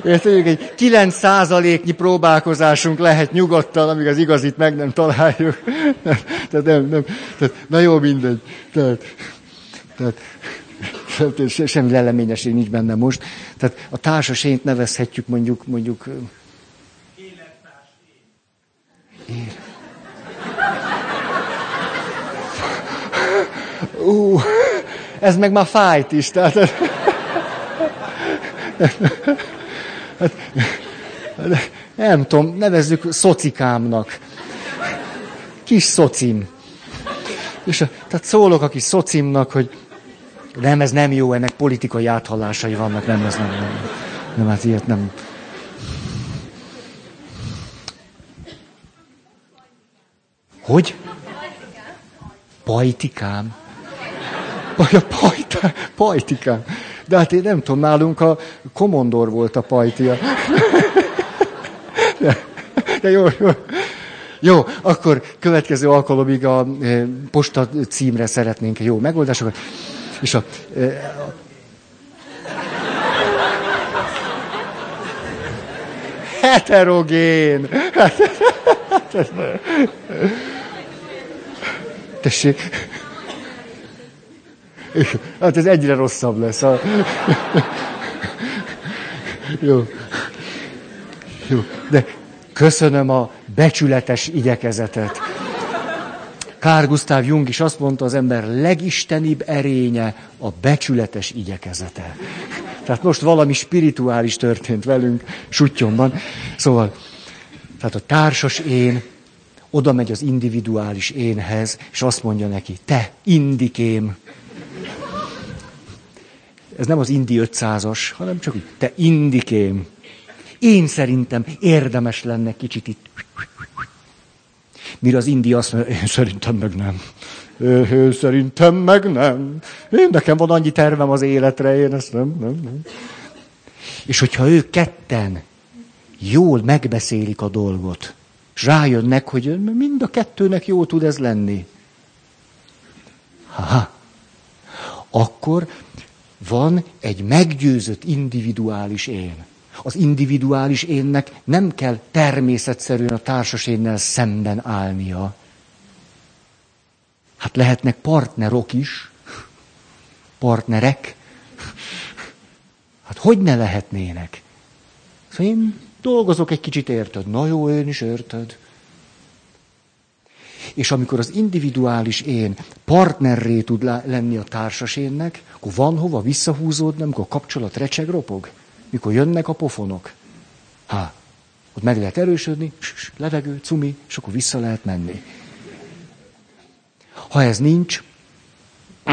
Érted, egy 9 százaléknyi próbálkozásunk lehet nyugodtan, amíg az igazit meg nem találjuk. Tehát nem, nem. Tehát, na jó, mindegy. Tehát, tehát, semmi leleményesség nincs benne most. Tehát a társasént nevezhetjük mondjuk, mondjuk Ér. Ú, ez meg már fájt is, tehát... Hát, nem tudom, nevezzük szocikámnak. Kis szocim. És tehát szólok a kis szocimnak, hogy nem, ez nem jó, ennek politikai áthallásai vannak, nem, ez nem, nem, nem hát ilyet nem, Hogy? Pajtikám. Paj, pajta, pajtikám. De hát én nem tudom, nálunk a komondor volt a pajtia. De, de jó, jó. Jó, akkor következő alkalomig a e, posta címre szeretnénk jó megoldásokat. És a, e, a heterogén. Tessék. Hát ez egyre rosszabb lesz. Jó. Jó. De köszönöm a becsületes igyekezetet. Kár Gustav Jung is azt mondta, az ember legistenibb erénye a becsületes igyekezete. Tehát most valami spirituális történt velünk, sutyomban. Szóval, Tehát a társas én oda megy az individuális énhez, és azt mondja neki, te, indikém. Ez nem az indi 500-as, hanem csak úgy, te indikém. Én szerintem érdemes lenne kicsit itt. Mire az indi azt mondja, én szerintem meg nem. Én szerintem meg nem. Én nekem van annyi tervem az életre, én ezt nem, nem, nem. És hogyha ők ketten jól megbeszélik a dolgot, és rájönnek, hogy mind a kettőnek jó tud ez lenni. Ha, akkor van egy meggyőzött individuális én. Az individuális énnek nem kell természetszerűen a társas énnel szemben állnia. Hát lehetnek partnerok is, partnerek. Hát hogy ne lehetnének? Szóval én dolgozok egy kicsit, érted? Na jó, én is érted. És amikor az individuális én partnerré tud lenni a társasénnek, akkor van hova visszahúzódni, amikor a kapcsolat recseg, ropog? Mikor jönnek a pofonok? Há, ott meg lehet erősödni, levegő, cumi, és akkor vissza lehet menni. Ha ez nincs,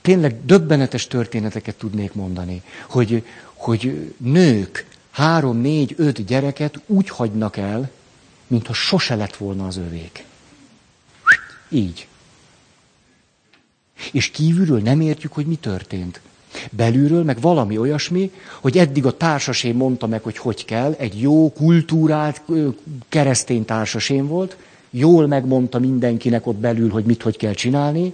tényleg döbbenetes történeteket tudnék mondani, hogy, hogy nők három, négy, öt gyereket úgy hagynak el, mintha sose lett volna az övék. Így. És kívülről nem értjük, hogy mi történt. Belülről meg valami olyasmi, hogy eddig a társasém mondta meg, hogy hogy kell, egy jó, kultúrált keresztény társasém volt, jól megmondta mindenkinek ott belül, hogy mit hogy kell csinálni,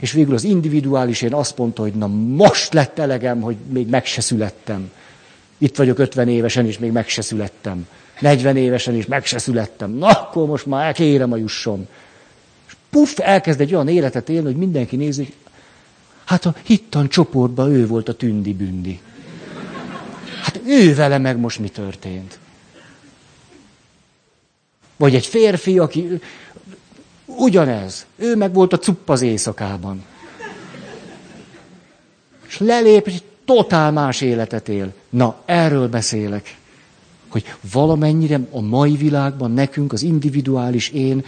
és végül az individuális én azt mondta, hogy na most lett elegem, hogy még meg se születtem. Itt vagyok 50 évesen, és még meg se születtem. 40 évesen is meg se születtem. Na, akkor most már kérem a jusson. És puff, elkezd egy olyan életet élni, hogy mindenki nézi, hogy hát a hittan csoportban ő volt a tündi-bündi. Hát ő vele meg most mi történt? Vagy egy férfi, aki ugyanez. Ő meg volt a cupp az éjszakában. És lelép, és totál más életet él. Na, erről beszélek. Hogy valamennyire a mai világban nekünk az individuális én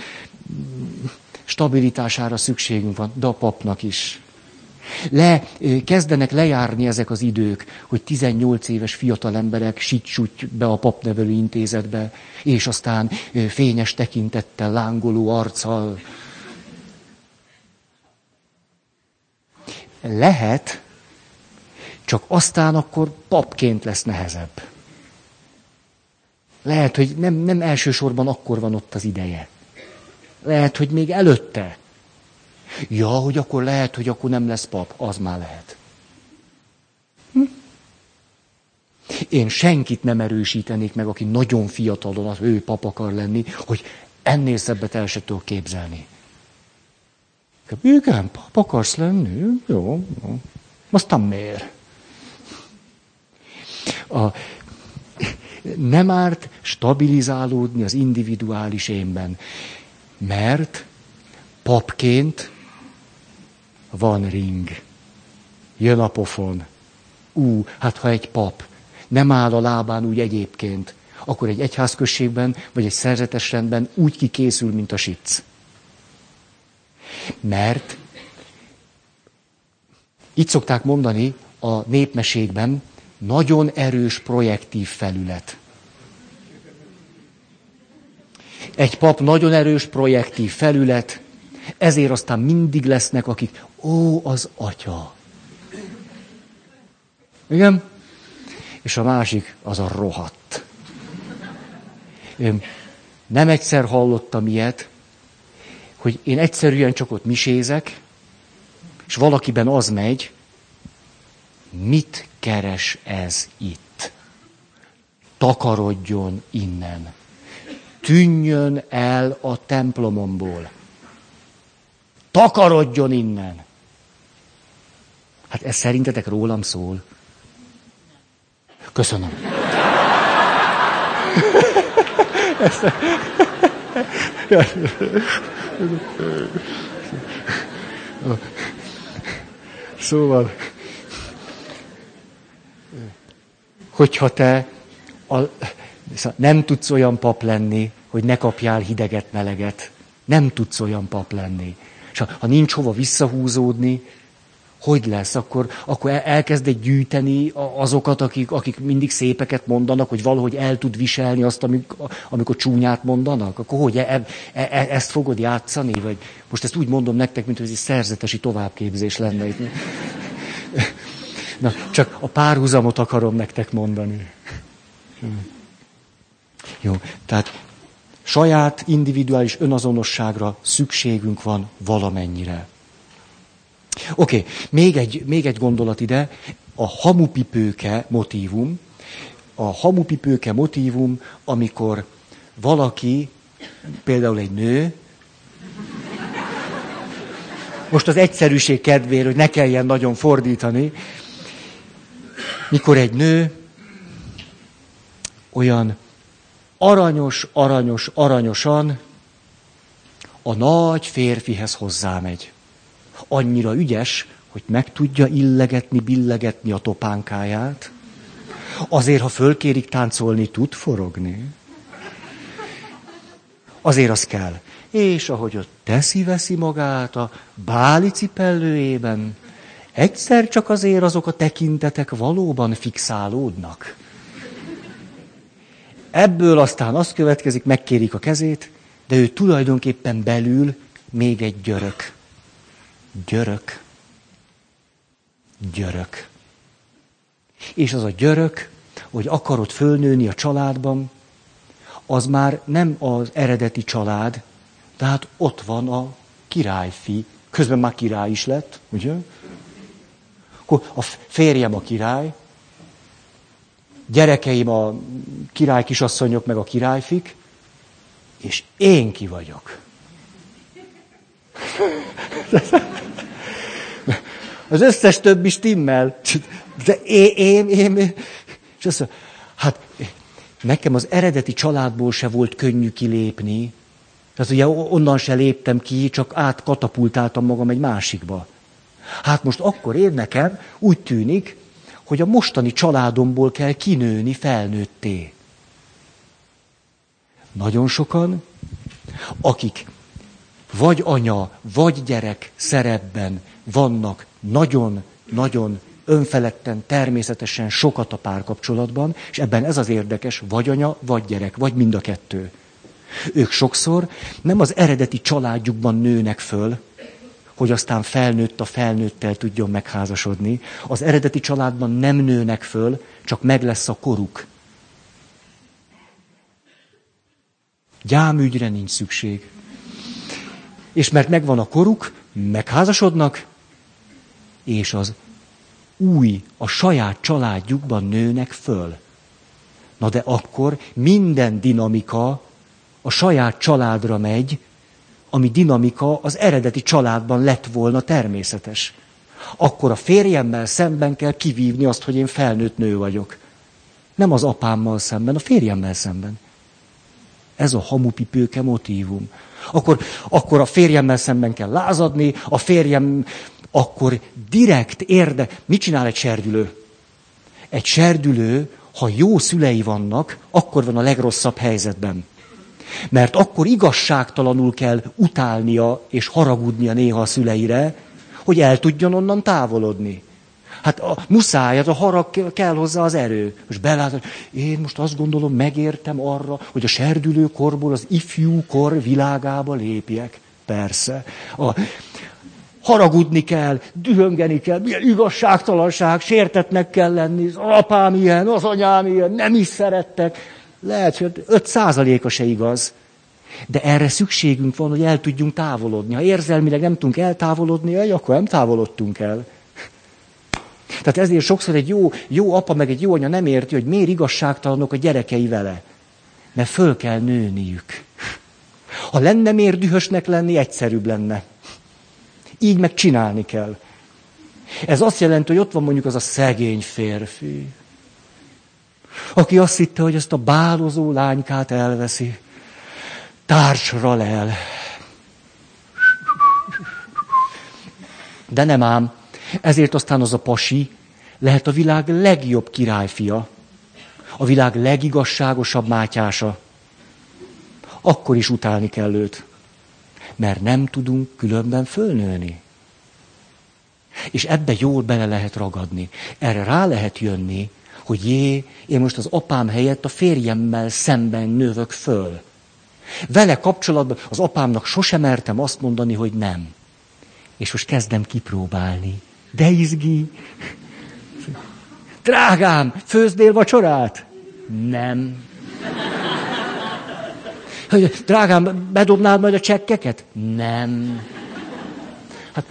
stabilitására szükségünk van, de a papnak is. Le, kezdenek lejárni ezek az idők, hogy 18 éves fiatal emberek sicsúgy be a papnevelő intézetbe, és aztán fényes tekintettel, lángoló arccal. Lehet, csak aztán akkor papként lesz nehezebb. Lehet, hogy nem, nem elsősorban akkor van ott az ideje. Lehet, hogy még előtte. Ja, hogy akkor lehet, hogy akkor nem lesz pap. Az már lehet. Hm? Én senkit nem erősítenék meg, aki nagyon fiatalon az ő pap akar lenni, hogy ennél szebbet el se tudok képzelni. Igen, pap akarsz lenni? Jó, jó. Aztán miért? A, nem árt stabilizálódni az individuális énben, mert papként van ring. Jön a pofon. Ú, hát ha egy pap nem áll a lábán úgy egyébként, akkor egy egyházközségben, vagy egy szerzetes rendben úgy kikészül, mint a sic. Mert itt szokták mondani a népmeségben, nagyon erős projektív felület. Egy pap nagyon erős projektív felület, ezért aztán mindig lesznek, akik, ó, az atya. Igen? És a másik, az a rohadt. Én nem egyszer hallottam ilyet, hogy én egyszerűen csak ott misézek, és valakiben az megy, mit keres ez itt? Takarodjon innen. Tűnjön el a templomomból. Takarodjon innen. Hát ez szerintetek rólam szól? Köszönöm. Szóval, hogyha te a Nem tudsz olyan pap lenni, hogy ne kapjál hideget, meleget. Nem tudsz olyan pap lenni. És ha, ha nincs hova visszahúzódni, hogy lesz? Akkor, akkor elkezded gyűjteni azokat, akik, akik mindig szépeket mondanak, hogy valahogy el tud viselni azt, amikor, amikor csúnyát mondanak? Akkor hogy e, e, e, ezt fogod játszani? Vagy most ezt úgy mondom nektek, mint hogy ez egy szerzetesi továbbképzés lenne itt. Na, csak a párhuzamot akarom nektek mondani. Jó, tehát saját individuális önazonosságra szükségünk van valamennyire. Oké, még, egy, még egy gondolat ide. A hamupipőke motívum. A hamupipőke motívum, amikor valaki, például egy nő, most az egyszerűség kedvéért, hogy ne kelljen nagyon fordítani, mikor egy nő olyan aranyos, aranyos, aranyosan a nagy férfihez hozzámegy annyira ügyes, hogy meg tudja illegetni, billegetni a topánkáját. Azért, ha fölkérik táncolni, tud forogni. Azért az kell. És ahogy ott teszi-veszi magát a báli cipellőjében, egyszer csak azért azok a tekintetek valóban fixálódnak. Ebből aztán azt következik, megkérik a kezét, de ő tulajdonképpen belül még egy györök. Györök. Györök. És az a györök, hogy akarod fölnőni a családban, az már nem az eredeti család, tehát ott van a királyfi. Közben már király is lett, ugye? Akkor a férjem a király, gyerekeim a király kisasszonyok, meg a királyfik, és én ki vagyok. Az összes többi stimmel. De én, én, én. És azt mondja, hát nekem az eredeti családból se volt könnyű kilépni. Tehát ugye onnan se léptem ki, csak átkatapultáltam magam egy másikba. Hát most akkor én nekem úgy tűnik, hogy a mostani családomból kell kinőni felnőtté. Nagyon sokan, akik vagy anya, vagy gyerek szerepben vannak nagyon-nagyon önfeledten, természetesen sokat a párkapcsolatban, és ebben ez az érdekes, vagy anya, vagy gyerek, vagy mind a kettő. Ők sokszor nem az eredeti családjukban nőnek föl, hogy aztán felnőtt a felnőttel tudjon megházasodni. Az eredeti családban nem nőnek föl, csak meg lesz a koruk. Gyámügyre nincs szükség. És mert megvan a koruk, megházasodnak, és az új, a saját családjukban nőnek föl. Na de akkor minden dinamika a saját családra megy, ami dinamika az eredeti családban lett volna természetes. Akkor a férjemmel szemben kell kivívni azt, hogy én felnőtt nő vagyok. Nem az apámmal szemben, a férjemmel szemben. Ez a hamupipőke motívum. Akkor, akkor a férjemmel szemben kell lázadni, a férjem akkor direkt érde... Mit csinál egy serdülő? Egy serdülő, ha jó szülei vannak, akkor van a legrosszabb helyzetben. Mert akkor igazságtalanul kell utálnia és haragudnia néha a szüleire, hogy el tudjon onnan távolodni. Hát a muszáj, az a harag kell hozzá az erő. Most belát, én most azt gondolom, megértem arra, hogy a serdülő korból az ifjú kor világába lépjek. Persze. A, haragudni kell, dühöngeni kell, milyen igazságtalanság, sértetnek kell lenni, az apám ilyen, az anyám ilyen, nem is szerettek. Lehet, hogy 5 százaléka se igaz. De erre szükségünk van, hogy el tudjunk távolodni. Ha érzelmileg nem tudunk eltávolodni, akkor nem távolodtunk el. Tehát ezért sokszor egy jó, jó apa meg egy jó anya nem érti, hogy miért igazságtalanok a gyerekei vele. Mert föl kell nőniük. Ha lenne miért dühösnek lenni, egyszerűbb lenne. Így meg csinálni kell. Ez azt jelenti, hogy ott van mondjuk az a szegény férfi, aki azt hitte, hogy ezt a bálozó lánykát elveszi. Társra lel. De nem ám. Ezért aztán az a pasi lehet a világ legjobb királyfia. a világ legigazságosabb mátyása, akkor is utálni kell őt. Mert nem tudunk különben fölnőni. És ebbe jól bele lehet ragadni. Erre rá lehet jönni, hogy jé, én most az apám helyett a férjemmel szemben növök föl. Vele kapcsolatban az apámnak sosem mertem azt mondani, hogy nem. És most kezdem kipróbálni. De izgi! Drágám, főzdél vacsorát? Nem. Hogy, drágám, bedobnád majd a csekkeket? Nem. Hát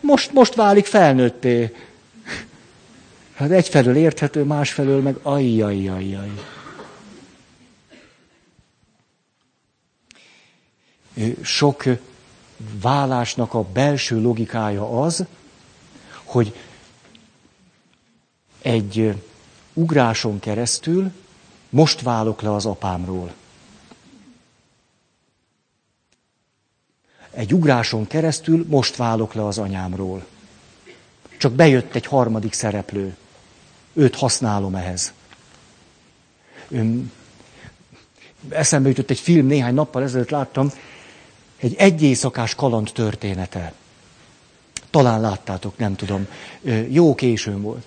most, most válik felnőtté. Hát egyfelől érthető, másfelől meg ajjajjajjaj. Sok vállásnak a belső logikája az, hogy egy ugráson keresztül most válok le az apámról. Egy ugráson keresztül most válok le az anyámról. Csak bejött egy harmadik szereplő. Őt használom ehhez. Ön, eszembe jutott egy film, néhány nappal ezelőtt láttam, egy egyészakás kaland története. Talán láttátok, nem tudom. Jó későn volt.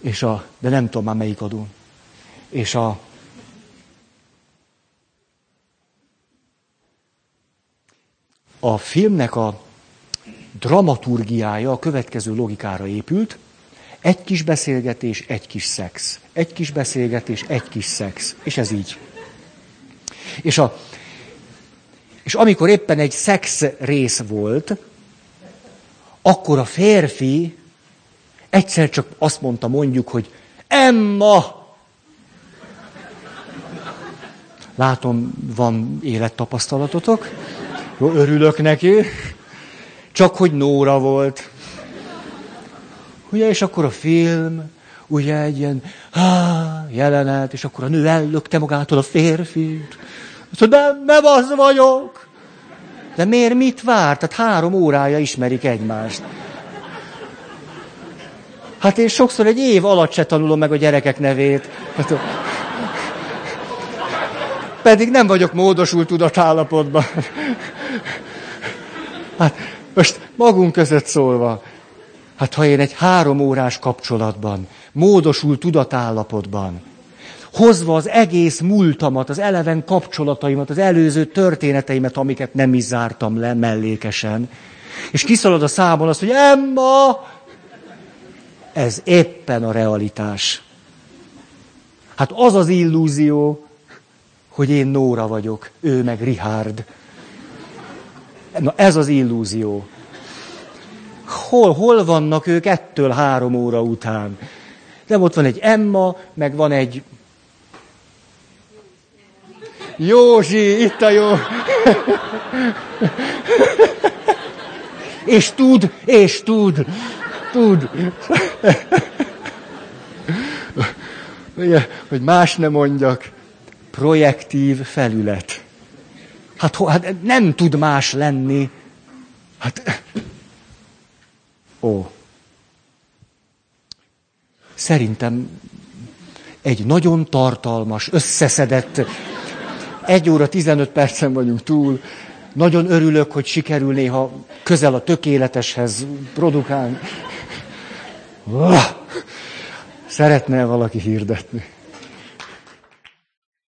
És a, de nem tudom már melyik adón. És a, a filmnek a dramaturgiája a következő logikára épült. Egy kis beszélgetés, egy kis szex. Egy kis beszélgetés, egy kis szex. És ez így. És, a, és amikor éppen egy szex rész volt, akkor a férfi egyszer csak azt mondta mondjuk, hogy Emma! Látom, van élettapasztalatotok. Jó, örülök neki. Csak hogy Nóra volt. Ugye, és akkor a film, ugye egy ilyen há, jelenet, és akkor a nő ellökte magától a férfit. Azt mondja, nem, nem az vagyok. De miért mit vár? Tehát három órája ismerik egymást. Hát én sokszor egy év alatt se tanulom meg a gyerekek nevét. Hát, pedig nem vagyok módosult tudatállapotban. Hát most magunk között szólva, hát ha én egy három órás kapcsolatban, módosult tudatállapotban, hozva az egész múltamat, az eleven kapcsolataimat, az előző történeteimet, amiket nem is zártam le mellékesen, és kiszalad a számon azt, hogy Emma, ez éppen a realitás. Hát az az illúzió, hogy én Nóra vagyok, ő meg Richard. Na ez az illúzió. Hol, hol vannak ők ettől három óra után? Nem ott van egy Emma, meg van egy Józsi, itt a jó. és tud, és tud, tud. Hogy más nem mondjak, projektív felület. Hát, hát nem tud más lenni. Hát, ó. Szerintem egy nagyon tartalmas, összeszedett, egy óra 15 percen vagyunk túl. Nagyon örülök, hogy sikerül néha közel a tökéleteshez produkálni. Szeretne valaki hirdetni?